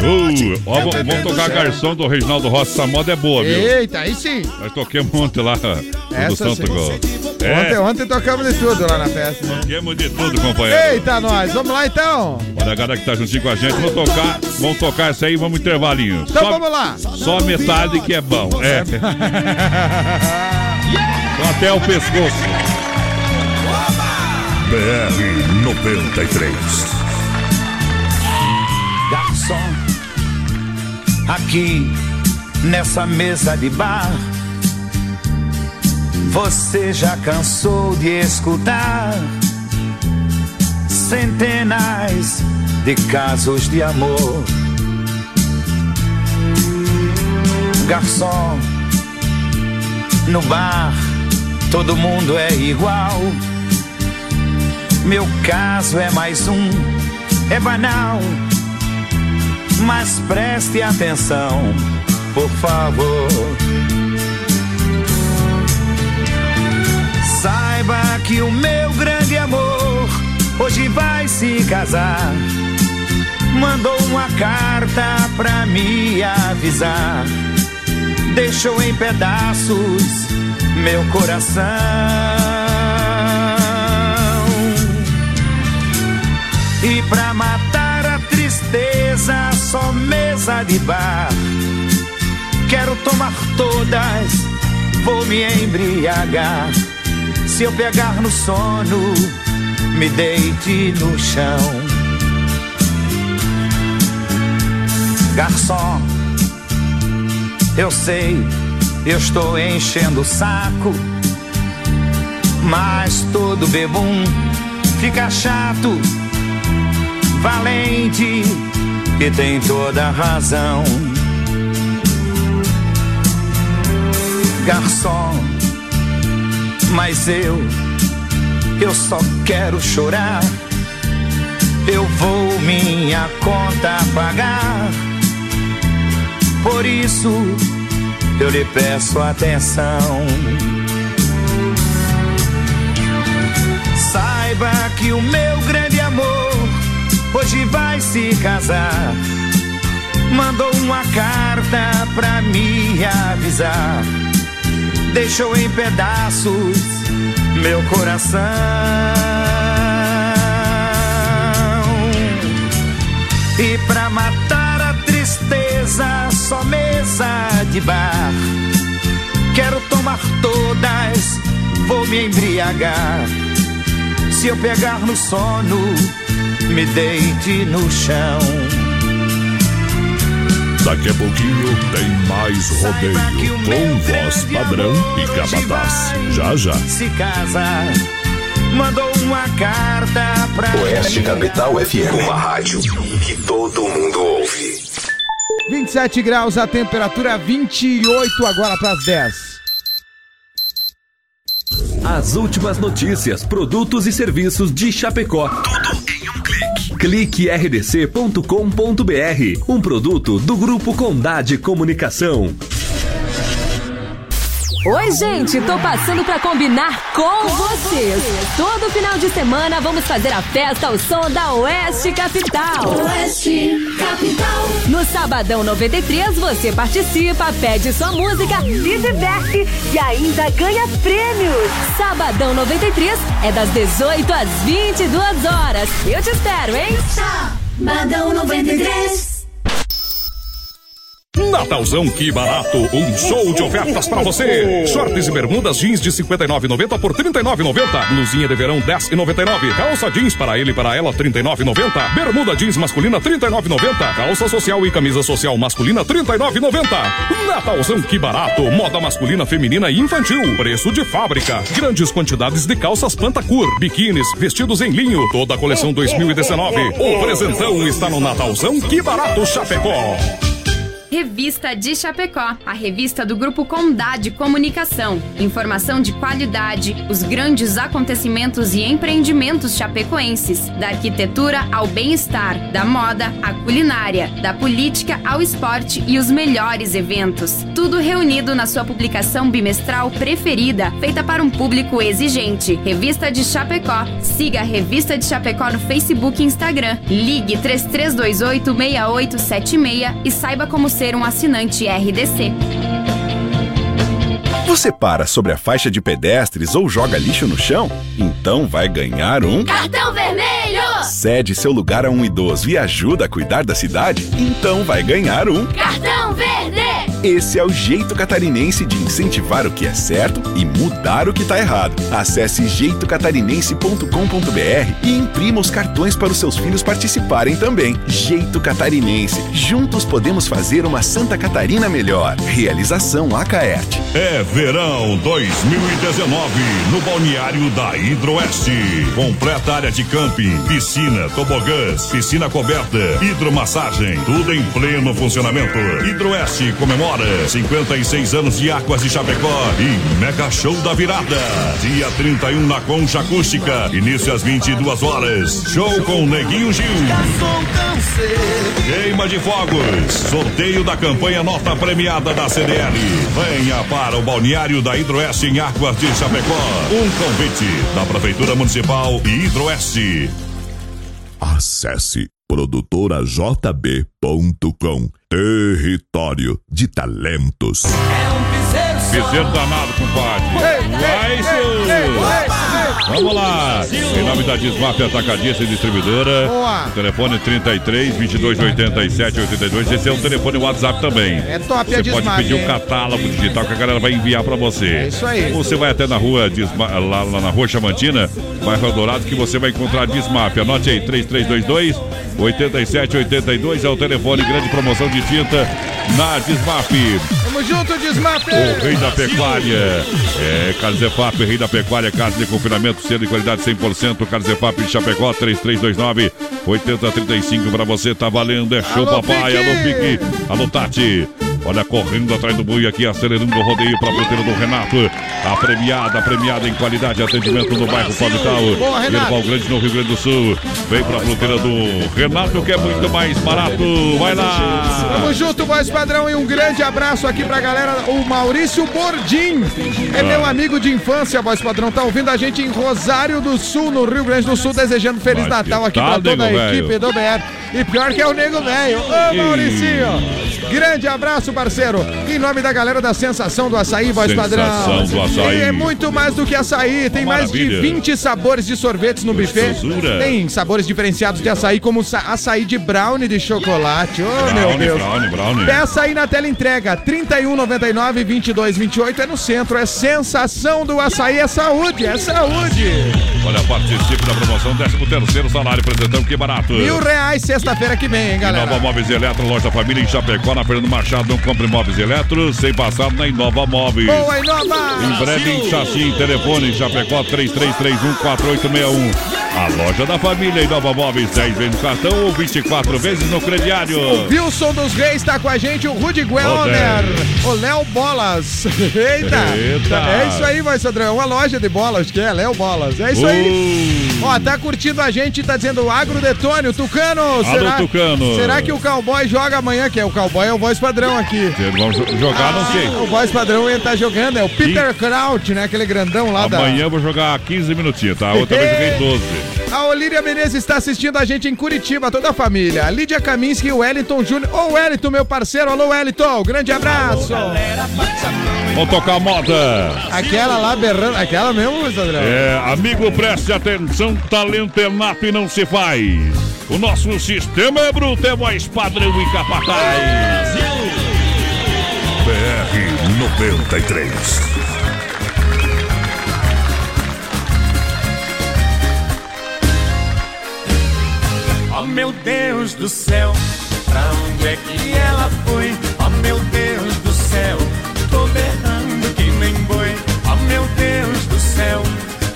Uh, ó, vamos vamos tocar a garçom do Reginaldo Rossi. Essa moda é boa, viu? Eita, aí sim. Nós toquemos ontem lá no Essa Santo. Gol. Ontem, É, ontem tocamos de tudo lá na festa. né? toquemos de tudo, companheiro. Eita, nós. Vamos lá então. Olha a galera que tá juntinho com a gente, vamos tocar, vamos tocar essa aí, vamos intervalinho. Então Só- vamos lá. Só metade que é bom. É. Até o pescoço. BR 93. Garçom, aqui nessa mesa de bar, você já cansou de escutar centenas de casos de amor. Garçom, no bar todo mundo é igual. Meu caso é mais um, é banal. Mas preste atenção, por favor. Saiba que o meu grande amor hoje vai se casar. Mandou uma carta pra me avisar. Deixou em pedaços meu coração. E pra matar a tristeza, só mesa de bar. Quero tomar todas, vou me embriagar. Se eu pegar no sono, me deite no chão. Garçom, eu sei, eu estou enchendo o saco. Mas todo bebum fica chato valente e tem toda razão. Garçom, mas eu, eu só quero chorar. Eu vou minha conta pagar. Por isso eu lhe peço atenção. Saiba que o meu grande amor hoje vai se casar. Mandou uma carta pra me avisar. Deixou em pedaços meu coração. E pra matar a tristeza, só mesa de bar. Quero tomar todas, vou me embriagar. Se eu pegar no sono, me deite no chão. Daqui a pouquinho tem mais rodeio com voz padrão e capataz. Já já. Se casa, mandou uma carta pra Oeste mim. Capital FM, uma rádio que todo mundo ouve. 27 graus a temperatura, 28 agora pras 10. As últimas notícias, produtos e serviços de Chapecó. Tudo em um clique. Clique rdc.com.br, um produto do Grupo Condade Comunicação. Oi, gente, tô passando pra combinar com vocês. Todo final de semana vamos fazer a festa ao som da Oeste Capital. Oeste Capital. No Sabadão 93 você participa, pede sua música, se diverte e ainda ganha prêmios. Sabadão 93 é das 18 às 22 horas. Eu te espero, hein? Sabadão 93. Natalzão, que barato! Um show de ofertas pra você. Shorts e bermudas jeans de 59,90 por 39,90. Blusinha de verão 10,99. Calça jeans para ele e para ela 39,90. Bermuda jeans masculina 39,90. Calça social e camisa social masculina 39,90. Natalzão, que barato! Moda masculina, feminina e infantil. Preço de fábrica. Grandes quantidades de calças Pantacur, biquínis, vestidos em linho. Toda a coleção 2019. O presentão está no Natalzão, que barato Chapecó. Revista de Chapecó, a revista do Grupo Condade Comunicação. Informação de qualidade, os grandes acontecimentos e empreendimentos chapecoenses, da arquitetura ao bem-estar, da moda à culinária, da política ao esporte e os melhores eventos. Tudo reunido na sua publicação bimestral preferida, feita para um público exigente. Revista de Chapecó. Siga a Revista de Chapecó no Facebook e Instagram. Ligue 3328 6876 e saiba como ser um assinante RDC. Você para sobre a faixa de pedestres ou joga lixo no chão? Então vai ganhar um. Cartão vermelho! Cede seu lugar a um idoso e ajuda a cuidar da cidade? Então vai ganhar um. Cartão verde! Esse é o jeito catarinense de incentivar o que é certo e mudar o que está errado. Acesse jeitocatarinense.com.br e imprima os cartões para os seus filhos participarem também. Jeito Catarinense. Juntos podemos fazer uma Santa Catarina melhor. Realização Acaerte. É verão 2019 no balneário da Hidroeste. Completa área de camping, piscina, tobogãs, piscina coberta, hidromassagem, tudo em pleno funcionamento. Hidroeste comemora 56 anos de Águas de Chapecó e Mega Show da Virada. Dia 31 na Concha Acústica, início às 22 horas. Show com Neguinho Gil. Queima de fogos. Sorteio da campanha Nota Premiada da CDL. Venha para o balneário da Hidroeste em Águas de Chapecó. Um convite da Prefeitura Municipal e Hidroeste. Acesse produtorajb.com Território de talentos. Piseiro danado, compadre. Vai, seu. Vamos lá. Em nome da Desmaf Atacadista e Distribuidora. Boa. O telefone 33 22 87 82. Esse é um telefone WhatsApp também. É top a Você pode Desmaf, pedir um catálogo digital que a galera vai enviar pra você. É isso aí. Você vai até na rua Desma- lá, lá na rua Chamantina, bairro Dourado, que você vai encontrar Desmaf. Anote aí, 3322 8782 é o telefone. Grande promoção de tinta na Desmaf. Tamo junto, Desmap! O rei da pecuária. É, Carlos Efap, rei da pecuária, casa de confinamento, selo de qualidade 100%. Carlos Efap de Chapecó, 3329 8035 pra você, tá valendo. É show, Alô, papai. Pique! Alô, Pique. Alô, Tati. Olha, correndo atrás do boi aqui, acelerando o rodeio pra fruteira do Renato. A premiada, a premiada em qualidade e atendimento no bairro Palmital. Erval Grande, no Rio Grande do Sul. Vem pra fruteira do Renato, que é muito mais barato. Vai lá. Tamo junto, voz padrão, e um grande abraço aqui pra galera. O Maurício Bordim é meu amigo de infância, voz padrão. Tá ouvindo a gente em Rosário do Sul, no Rio Grande do Sul, desejando Feliz Mas Natal aqui tal, pra toda a velho? equipe do BR. E pior que é o nego velho. Ô, Mauricinho! Grande abraço, parceiro. Em nome da galera da Sensação do Açaí, voz padrão. Sensação do açaí. E é muito mais do que açaí. Tem mais de Maravilha. 20 sabores de sorvetes no buffet. Gostosura. Tem sabores diferenciados de açaí, como açaí de brownie de chocolate. Meu Brownie, Deus. brownie, brownie. Peça aí na tela entrega, 3199 2228 é no centro, é sensação do açaí, é saúde, é saúde. Olha, participe da promoção 13 terceiro salário, apresentando que barato. Mil reais sexta-feira que vem, hein, galera. Inova Móveis Eletro, loja Família em Chapecó, na Fernando Machado, não compre móveis eletro, sem passar na Inova Móveis. Boa, Inova! Em breve em Xaxim, telefone em Chapecó 33314861. A loja da família Inova Móveis, 10 vezes no cartão ou 24 vezes no crediário. O Wilson dos Reis tá com a gente, o Rudy Guelner, o Léo Bolas. Eita. Eita. É isso aí, vai, Sandrão. Uma loja de bolas, que é Léo Bolas. É isso aí. Ó, tá curtindo a gente, tá dizendo Agro Detone, o Tucano. será, Tucano. Será que o Cowboy joga amanhã? Que é o Cowboy é o voz padrão aqui. Jo- jogar, não sei. O voz padrão ele tá jogando, é o Peter Kraut, né? Aquele grandão lá da. Amanhã eu vou jogar 15 minutinhos, tá? Outra vez joguei 12. A Olíria Menezes está assistindo a gente em Curitiba, toda a família. A Lídia Kaminski e o Wellington Júnior. Ô, Wellington, meu parceiro. Alô, Wellington. Grande abraço. Vamos tocar moda. Aquela lá berrando. Aquela mesmo, Sandrão? É, amigo, preste atenção, talento é nato e não se faz. O nosso sistema é bruto, é voz padrão e capataz. Rock 93. Meu Deus do céu, pra onde é que ela foi? Oh meu Deus do céu, tô berrando que nem boi. Oh meu Deus do céu,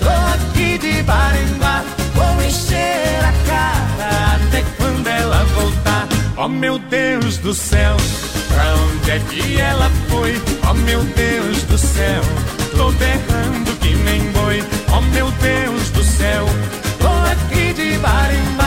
tô aqui de bar em bar, vou encher a cara até quando ela voltar. Oh meu Deus do céu, pra onde é que ela foi? Oh meu Deus do céu, tô berrando que nem boi. Oh meu Deus do céu, tô aqui de bar em bar,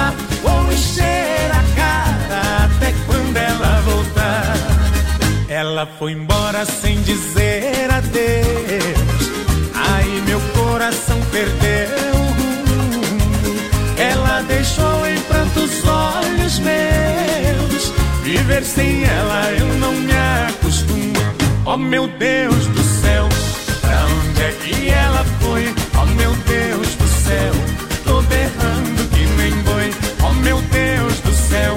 Ela foi embora sem dizer adeus. Aí meu coração perdeu. Ela deixou em prantos olhos meus. Viver sem ela eu não me acostumo. Oh meu Deus do céu, pra onde é que ela foi? Oh meu Deus do céu, tô berrando que nem boi. Oh meu Deus do céu,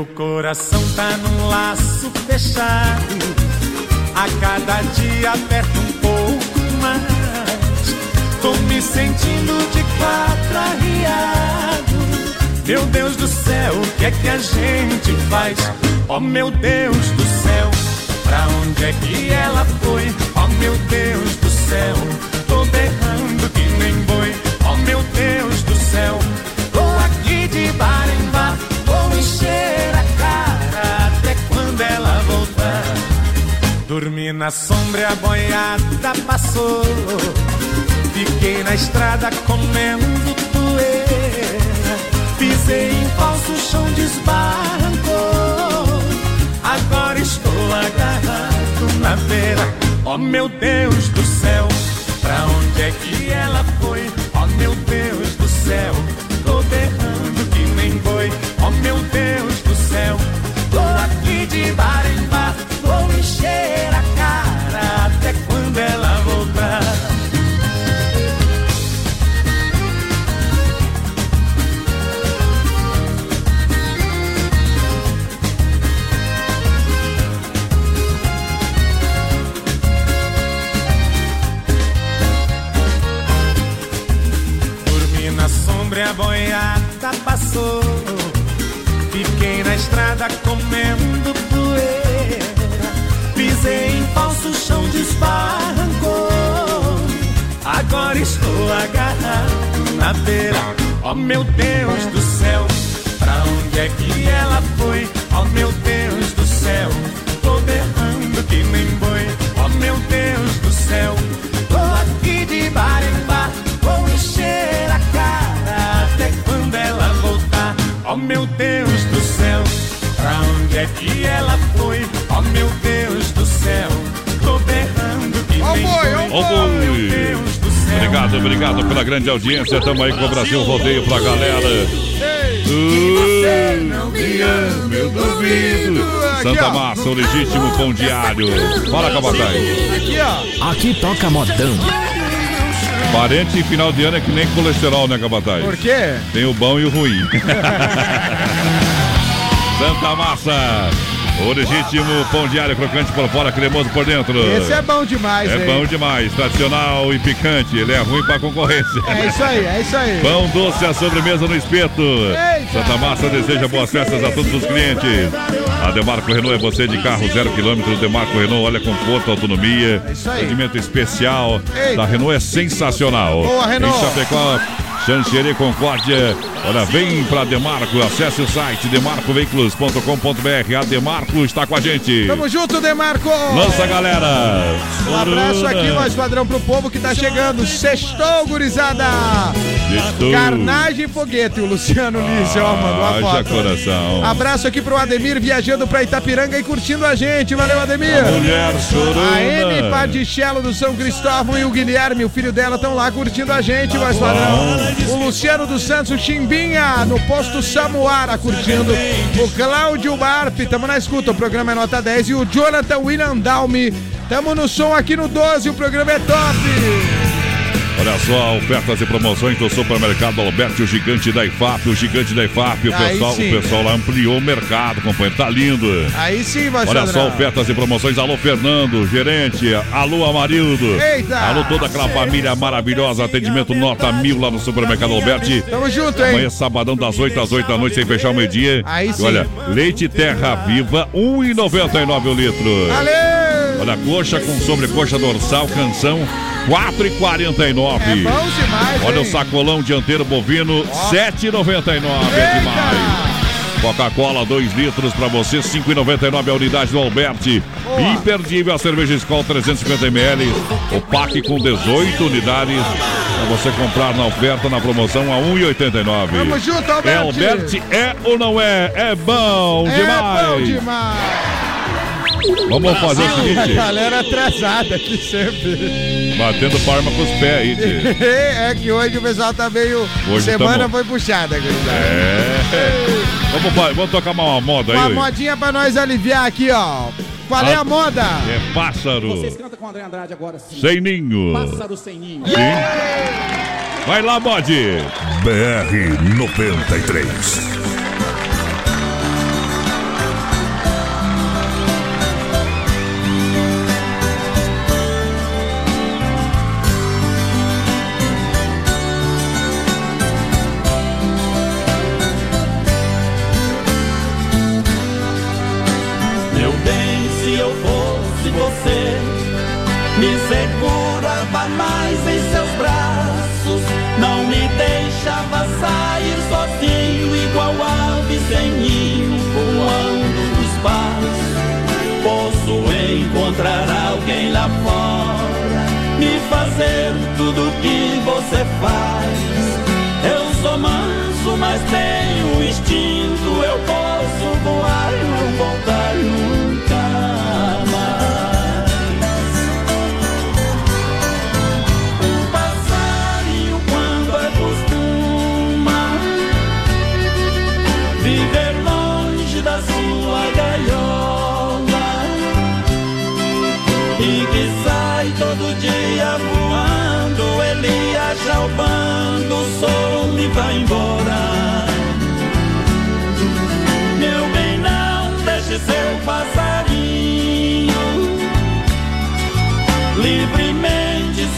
Meu coração tá num laço fechado, a cada dia aperta um pouco mais. Tô me sentindo de quatro arriado. Meu Deus do céu, o que é que a gente faz? Oh meu Deus do céu, pra onde é que ela foi? Oh meu Deus do céu, tô berrando que nem boi. Oh meu Deus do céu, Dormi na sombra, a boiada passou. Fiquei na estrada comendo poeira. Pisei em falso chão, desbarrancou. Agora estou agarrado na beira. Oh meu Deus do céu, pra onde é que ela foi? Oh meu Deus do céu, passou. Fiquei na estrada comendo poeira. Pisei em falso chão, desbarrancou. Agora estou agarrado na beira. Oh meu Deus do céu, pra onde é que ela foi? Oh meu Deus do céu, Obrigado, pela grande audiência. Tamo aí com o Brasil Rodeio pra galera. não me eu duvido. Santa Massa, o legítimo pão diário. Fala, Cabatai. Aqui, ó. Aqui toca modão. Parente em final de ano é que nem colesterol, né, Cabatai? Por quê? Tem o bom e o ruim. Santa Massa. O legítimo pão diário crocante por fora, cremoso por dentro. Esse é bom demais, É hein? bom demais, tradicional e picante. Ele é ruim pra concorrência. É isso aí, é isso aí. Pão doce, a sobremesa no espeto. Eita! Santa Massa deseja boas festas a todos os clientes. A Demarco Renault é você de carro zero quilômetro. Demarco Renault, olha conforto, autonomia. É isso aí. Atendimento especial. Eita! Da Renault é sensacional. Boa, Renault. Em Chapecó, Xanxerê Concórdia. Olha, vem pra Demarco. Acesse o site demarcoveículos.com.br. A Demarco está com a gente. Tamo junto, Demarco! Lança, galera! Um abraço aqui, voz padrão, pro povo que tá chegando. Sextou, gurizada! Sextou. Carnagem e foguete, o Luciano Lício, ó, mandou Haja foto. coração. Abraço aqui pro Ademir viajando pra Itapiranga e curtindo a gente. Valeu, Ademir. A mulher chorona. A Amy Padichello do São Cristóvão e o Guilherme, o filho dela, estão lá curtindo a gente, voz padrão. O Luciano dos Santos, Chimbinha, no posto Samuara, curtindo. O Cláudio Barp, tamo na escuta, o programa é nota 10. E o Jonathan William Dalme, tamo no som aqui no 12, o programa é top. Olha só, ofertas e promoções do supermercado Alberti, o gigante da IFAP, o gigante da IFAP. O Aí pessoal, o pessoal lá ampliou o mercado, companheiro. Tá lindo. Aí sim, vai Olha só, ofertas e promoções. Alô, Fernando, gerente. Alô, Amarildo. Eita! Alô, toda aquela família maravilhosa. Atendimento nota mil lá no supermercado Alberti. Tamo junto, hein? Amanhã, sabadão, das 8 às 8 da noite, sem fechar o meio-dia. Aí E sim. Olha, leite terra viva, R$ 1,99 o litro. Valeu! Olha, coxa com sobrecoxa dorsal, canção, R$ 4,49. É bom demais, Olha hein? o sacolão dianteiro bovino, R$ 7,99. É demais. Coca-Cola, 2 litros pra você, R$ 5,99 a unidade do Alberti. Imperdível a cerveja Skol 350 ml. O pack com 18 unidades. Pra você comprar na oferta, na promoção, a R$ 1,89. Tamo junto, Alberti. É Alberti, é ou não é? É bom demais. É bom demais. Vamos fazer o A seguinte. galera atrasada aqui sempre. Batendo palma com os pés aí, tio. é que hoje o pessoal tá meio. Hoje semana tamo- foi puxada, gurizada. É. Vamos, vamos tocar uma moda aí. Uma modinha pra nós aliviar aqui, ó. Qual é Ah, a moda? É pássaro. Vocês cantam com o André Andrade agora sim. Sem ninho. Pássaro sem ninho. Sim. Vai lá, bode. BR 93. Fazer tudo que você faz. Eu sou manso, mas tenho instinto. Eu posso voar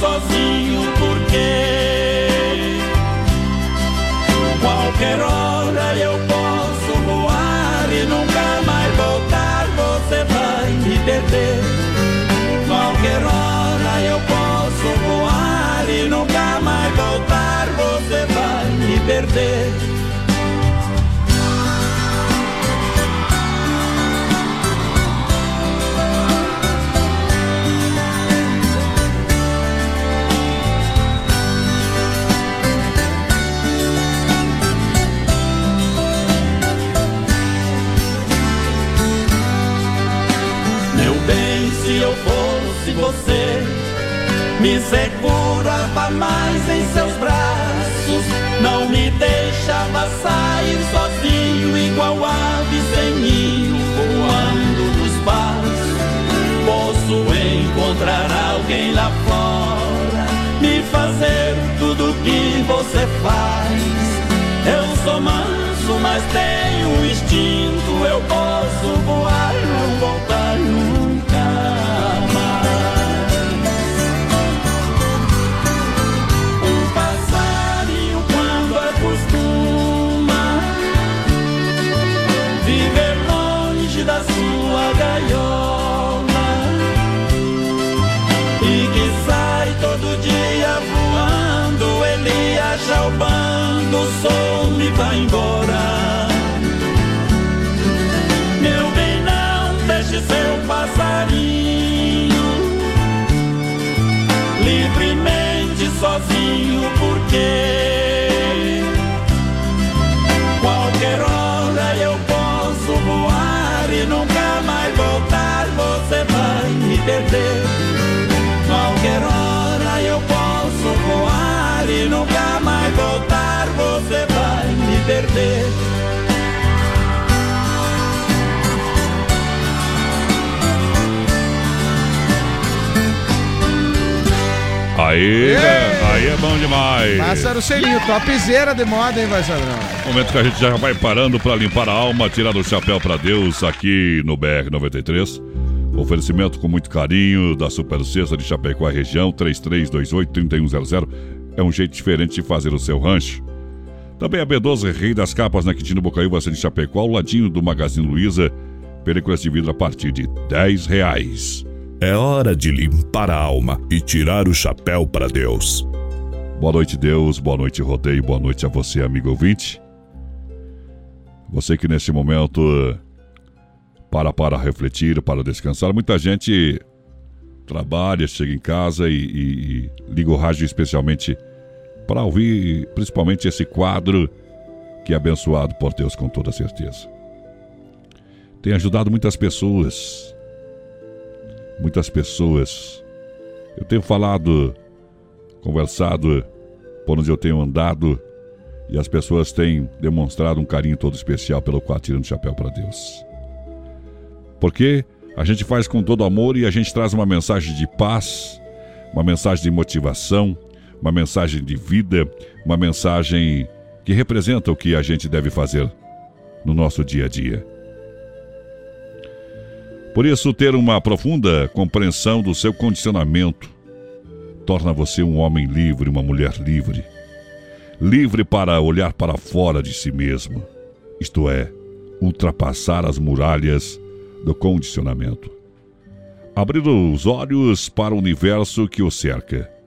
sozinho, porque qualquer hora eu posso voar e nunca mais voltar. Você vai me perder. Qualquer hora eu posso voar e nunca mais voltar. Você vai me perder. Me segurava mais em seus braços, não me deixava sair sozinho, igual ave sem ninho, voando no espaço. Posso encontrar alguém lá fora, me fazer tudo que você faz. Eu sou manso, mas tenho instinto. Eu posso voar não voltar Meu bem, não deixe seu passarinho livremente sozinho, porque qualquer hora eu posso voar e nunca mais voltar. Você vai me perder. Perder. Aí? Aí é bom demais. Pássaro selinho, topzera de moda, hein, vai Sadrão? Momento que a gente já vai parando para limpar a alma, tirar o chapéu para Deus aqui no BR 93. Oferecimento com muito carinho da Super Sexta de Chapecó, região 3328-3100. É um jeito diferente de fazer o seu rancho. Também a B12 Rei das Capas na Quintino Bocaiúva, de Chapecó, ao ladinho do Magazine Luiza. Películas de vidro a partir de 10 reais. É hora de limpar a alma e tirar o chapéu para Deus. Boa noite, Deus. Boa noite, Rodeio. Boa noite a você, amigo ouvinte. Você que neste momento para para refletir, para descansar. Muita gente trabalha, chega em casa e, e, e liga o rádio especialmente para ouvir principalmente esse quadro que é abençoado por Deus com toda certeza. Tem ajudado muitas pessoas. Muitas pessoas. Eu tenho falado, conversado por onde eu tenho andado e as pessoas têm demonstrado um carinho todo especial pelo qual tirando chapéu para Deus. Porque a gente faz com todo amor e a gente traz uma mensagem de paz, uma mensagem de motivação, uma mensagem de vida, uma mensagem que representa o que a gente deve fazer no nosso dia a dia. Por isso, ter uma profunda compreensão do seu condicionamento torna você um homem livre, uma mulher livre. Livre para olhar para fora de si mesmo, isto é, ultrapassar as muralhas do condicionamento. Abrir os olhos para o universo que o cerca.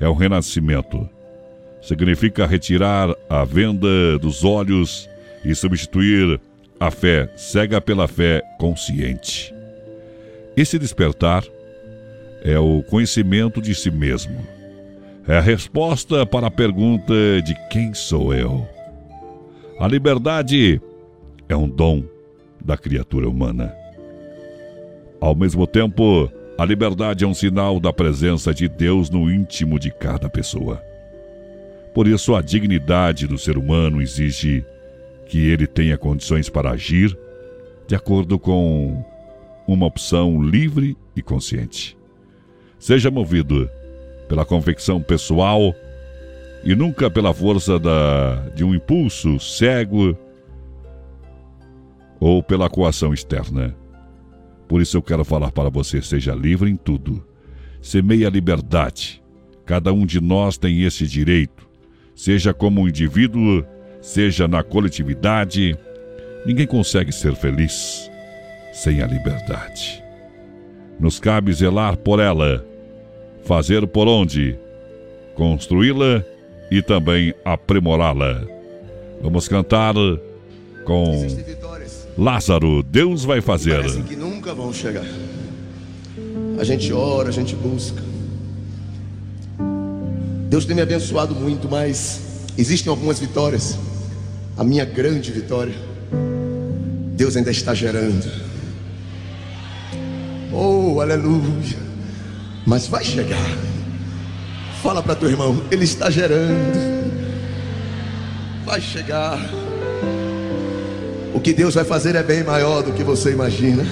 É o renascimento. Significa retirar a venda dos olhos e substituir a fé cega pela fé consciente. Esse despertar é o conhecimento de si mesmo. É a resposta para a pergunta de quem sou eu. A liberdade é um dom da criatura humana. Ao mesmo tempo, a liberdade é um sinal da presença de Deus no íntimo de cada pessoa. Por isso, a dignidade do ser humano exige que ele tenha condições para agir de acordo com uma opção livre e consciente. Seja movido pela convicção pessoal e nunca pela força da, de um impulso cego ou pela coação externa. Por isso eu quero falar para você: seja livre em tudo. Semeie a liberdade. Cada um de nós tem esse direito, seja como um indivíduo, seja na coletividade. Ninguém consegue ser feliz sem a liberdade. Nos cabe zelar por ela, fazer por onde, construí-la e também aprimorá-la. Vamos cantar com Lázaro, Deus vai fazer. Parecem que nunca vão chegar. A gente ora, a gente busca. Deus tem me abençoado muito, mas existem algumas vitórias. A minha grande vitória, Deus ainda está gerando. Oh, aleluia. Mas vai chegar. Fala para teu irmão, ele está gerando. Vai chegar. O que Deus vai fazer é bem maior do que você imagina.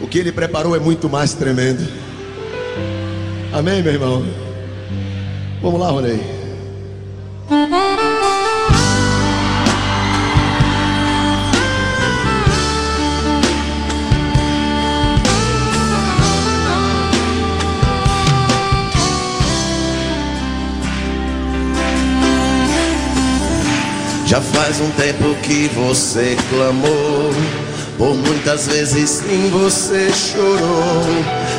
O que Ele preparou é muito mais tremendo. Amém, meu irmão? Vamos lá, Ronei. Já faz um tempo que você clamou, por muitas vezes sim você chorou,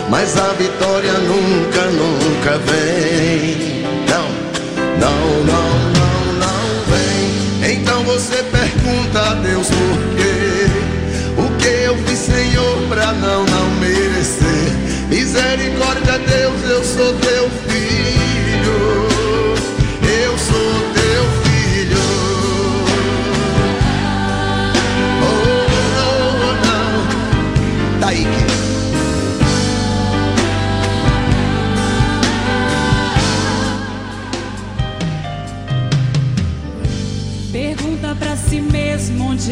mas a vitória nunca, nunca vem. Não, não, não, não, não vem. Então você pergunta a Deus por quê? O que eu fiz, Senhor, pra não, não merecer? Misericórdia, Deus, eu sou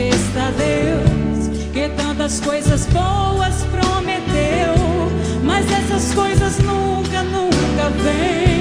está Deus, que tantas coisas boas prometeu, mas essas coisas nunca, nunca nunca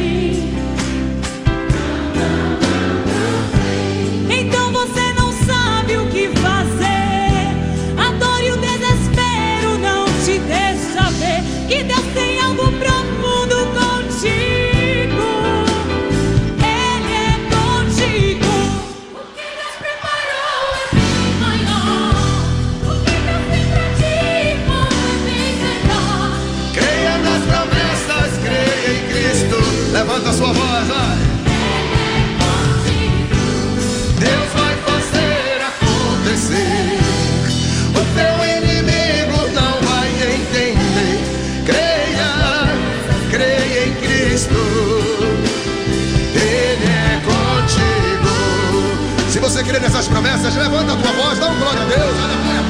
nessas promessas, levanta a tua voz, dá um glória a Deus. Aleluia.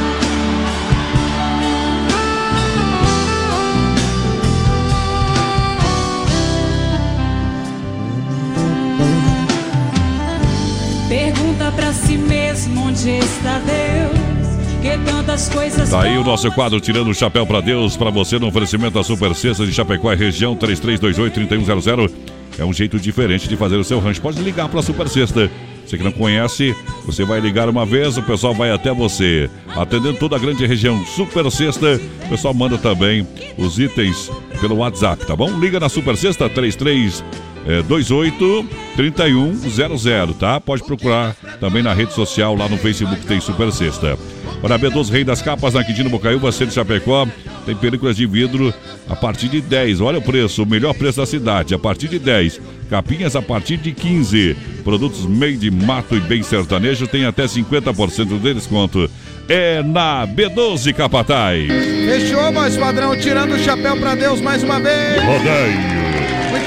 Pergunta pra si mesmo onde está Deus, que tantas coisas Tá aí o nosso quadro Tirando o Chapéu pra Deus, pra você no oferecimento da Super Sexta de Chapecó e região 3328-3100. É um jeito diferente de fazer o seu rancho. Pode ligar pra Super Sexta. Você que não conhece, você vai ligar uma vez, o pessoal vai até você. Atendendo toda a grande região Super Sexta, o pessoal manda também os itens pelo WhatsApp, tá bom? Liga na Super Sexta 33 é, 28 3100, tá? Pode procurar também na rede social, lá no Facebook tem Super Sexta. Olha, B12 Rei das Capas na Quintino Bocaiúva, Centro Chapecó. Tem películas de vidro a partir de 10. Olha o preço, o melhor preço da cidade, a partir de 10. Capinhas a partir de 15. Produtos made mato e bem sertanejo tem até 50% de desconto. É na B12 Capataz. Fechou, voz padrão, tirando o chapéu pra Deus mais uma vez. Rodeio.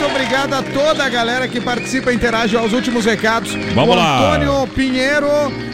Obrigado a toda a galera que participa e interage aos últimos recados. Vamos o lá. Antônio Pinheiro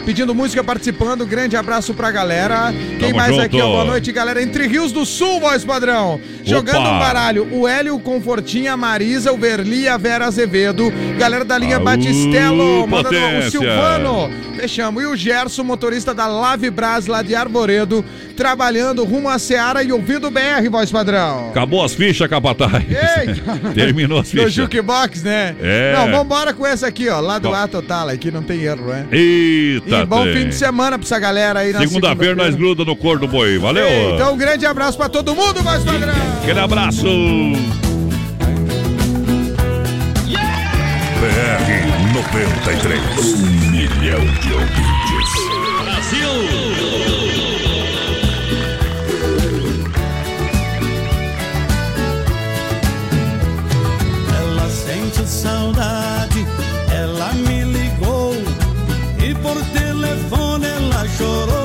pedindo música, participando. Grande abraço pra galera. Quem Tamo mais junto. aqui? ó? Boa noite, galera. Entre Rios do Sul, voz padrão. Jogando um baralho. O Hélio Confortinha, a Marisa, o Verli, a Vera Azevedo. Galera da linha Aú, Batistelo. Mandando o. Silvano. Fechamos. E o Gerson, motorista da Lave Brás, lá de Arvoredo, trabalhando rumo a Seara e ouvindo BR, voz padrão. Acabou as fichas, Capataz. Eita. Terminou as Do fichas. Jukebox, né? É. Não, vambora com essa aqui, ó. Lá do? A Total, aqui não tem erro, né? Eita, E bom trem. fim de semana pra essa galera aí na Segunda-feira nós gruda no cor do boi. Valeu. Ei, Então, um grande abraço pra todo mundo, mais padrão. Aquele abraço. BR 93. Um milhão de ouvintes. Ela saudade, ela me ligou e por telefone ela chorou.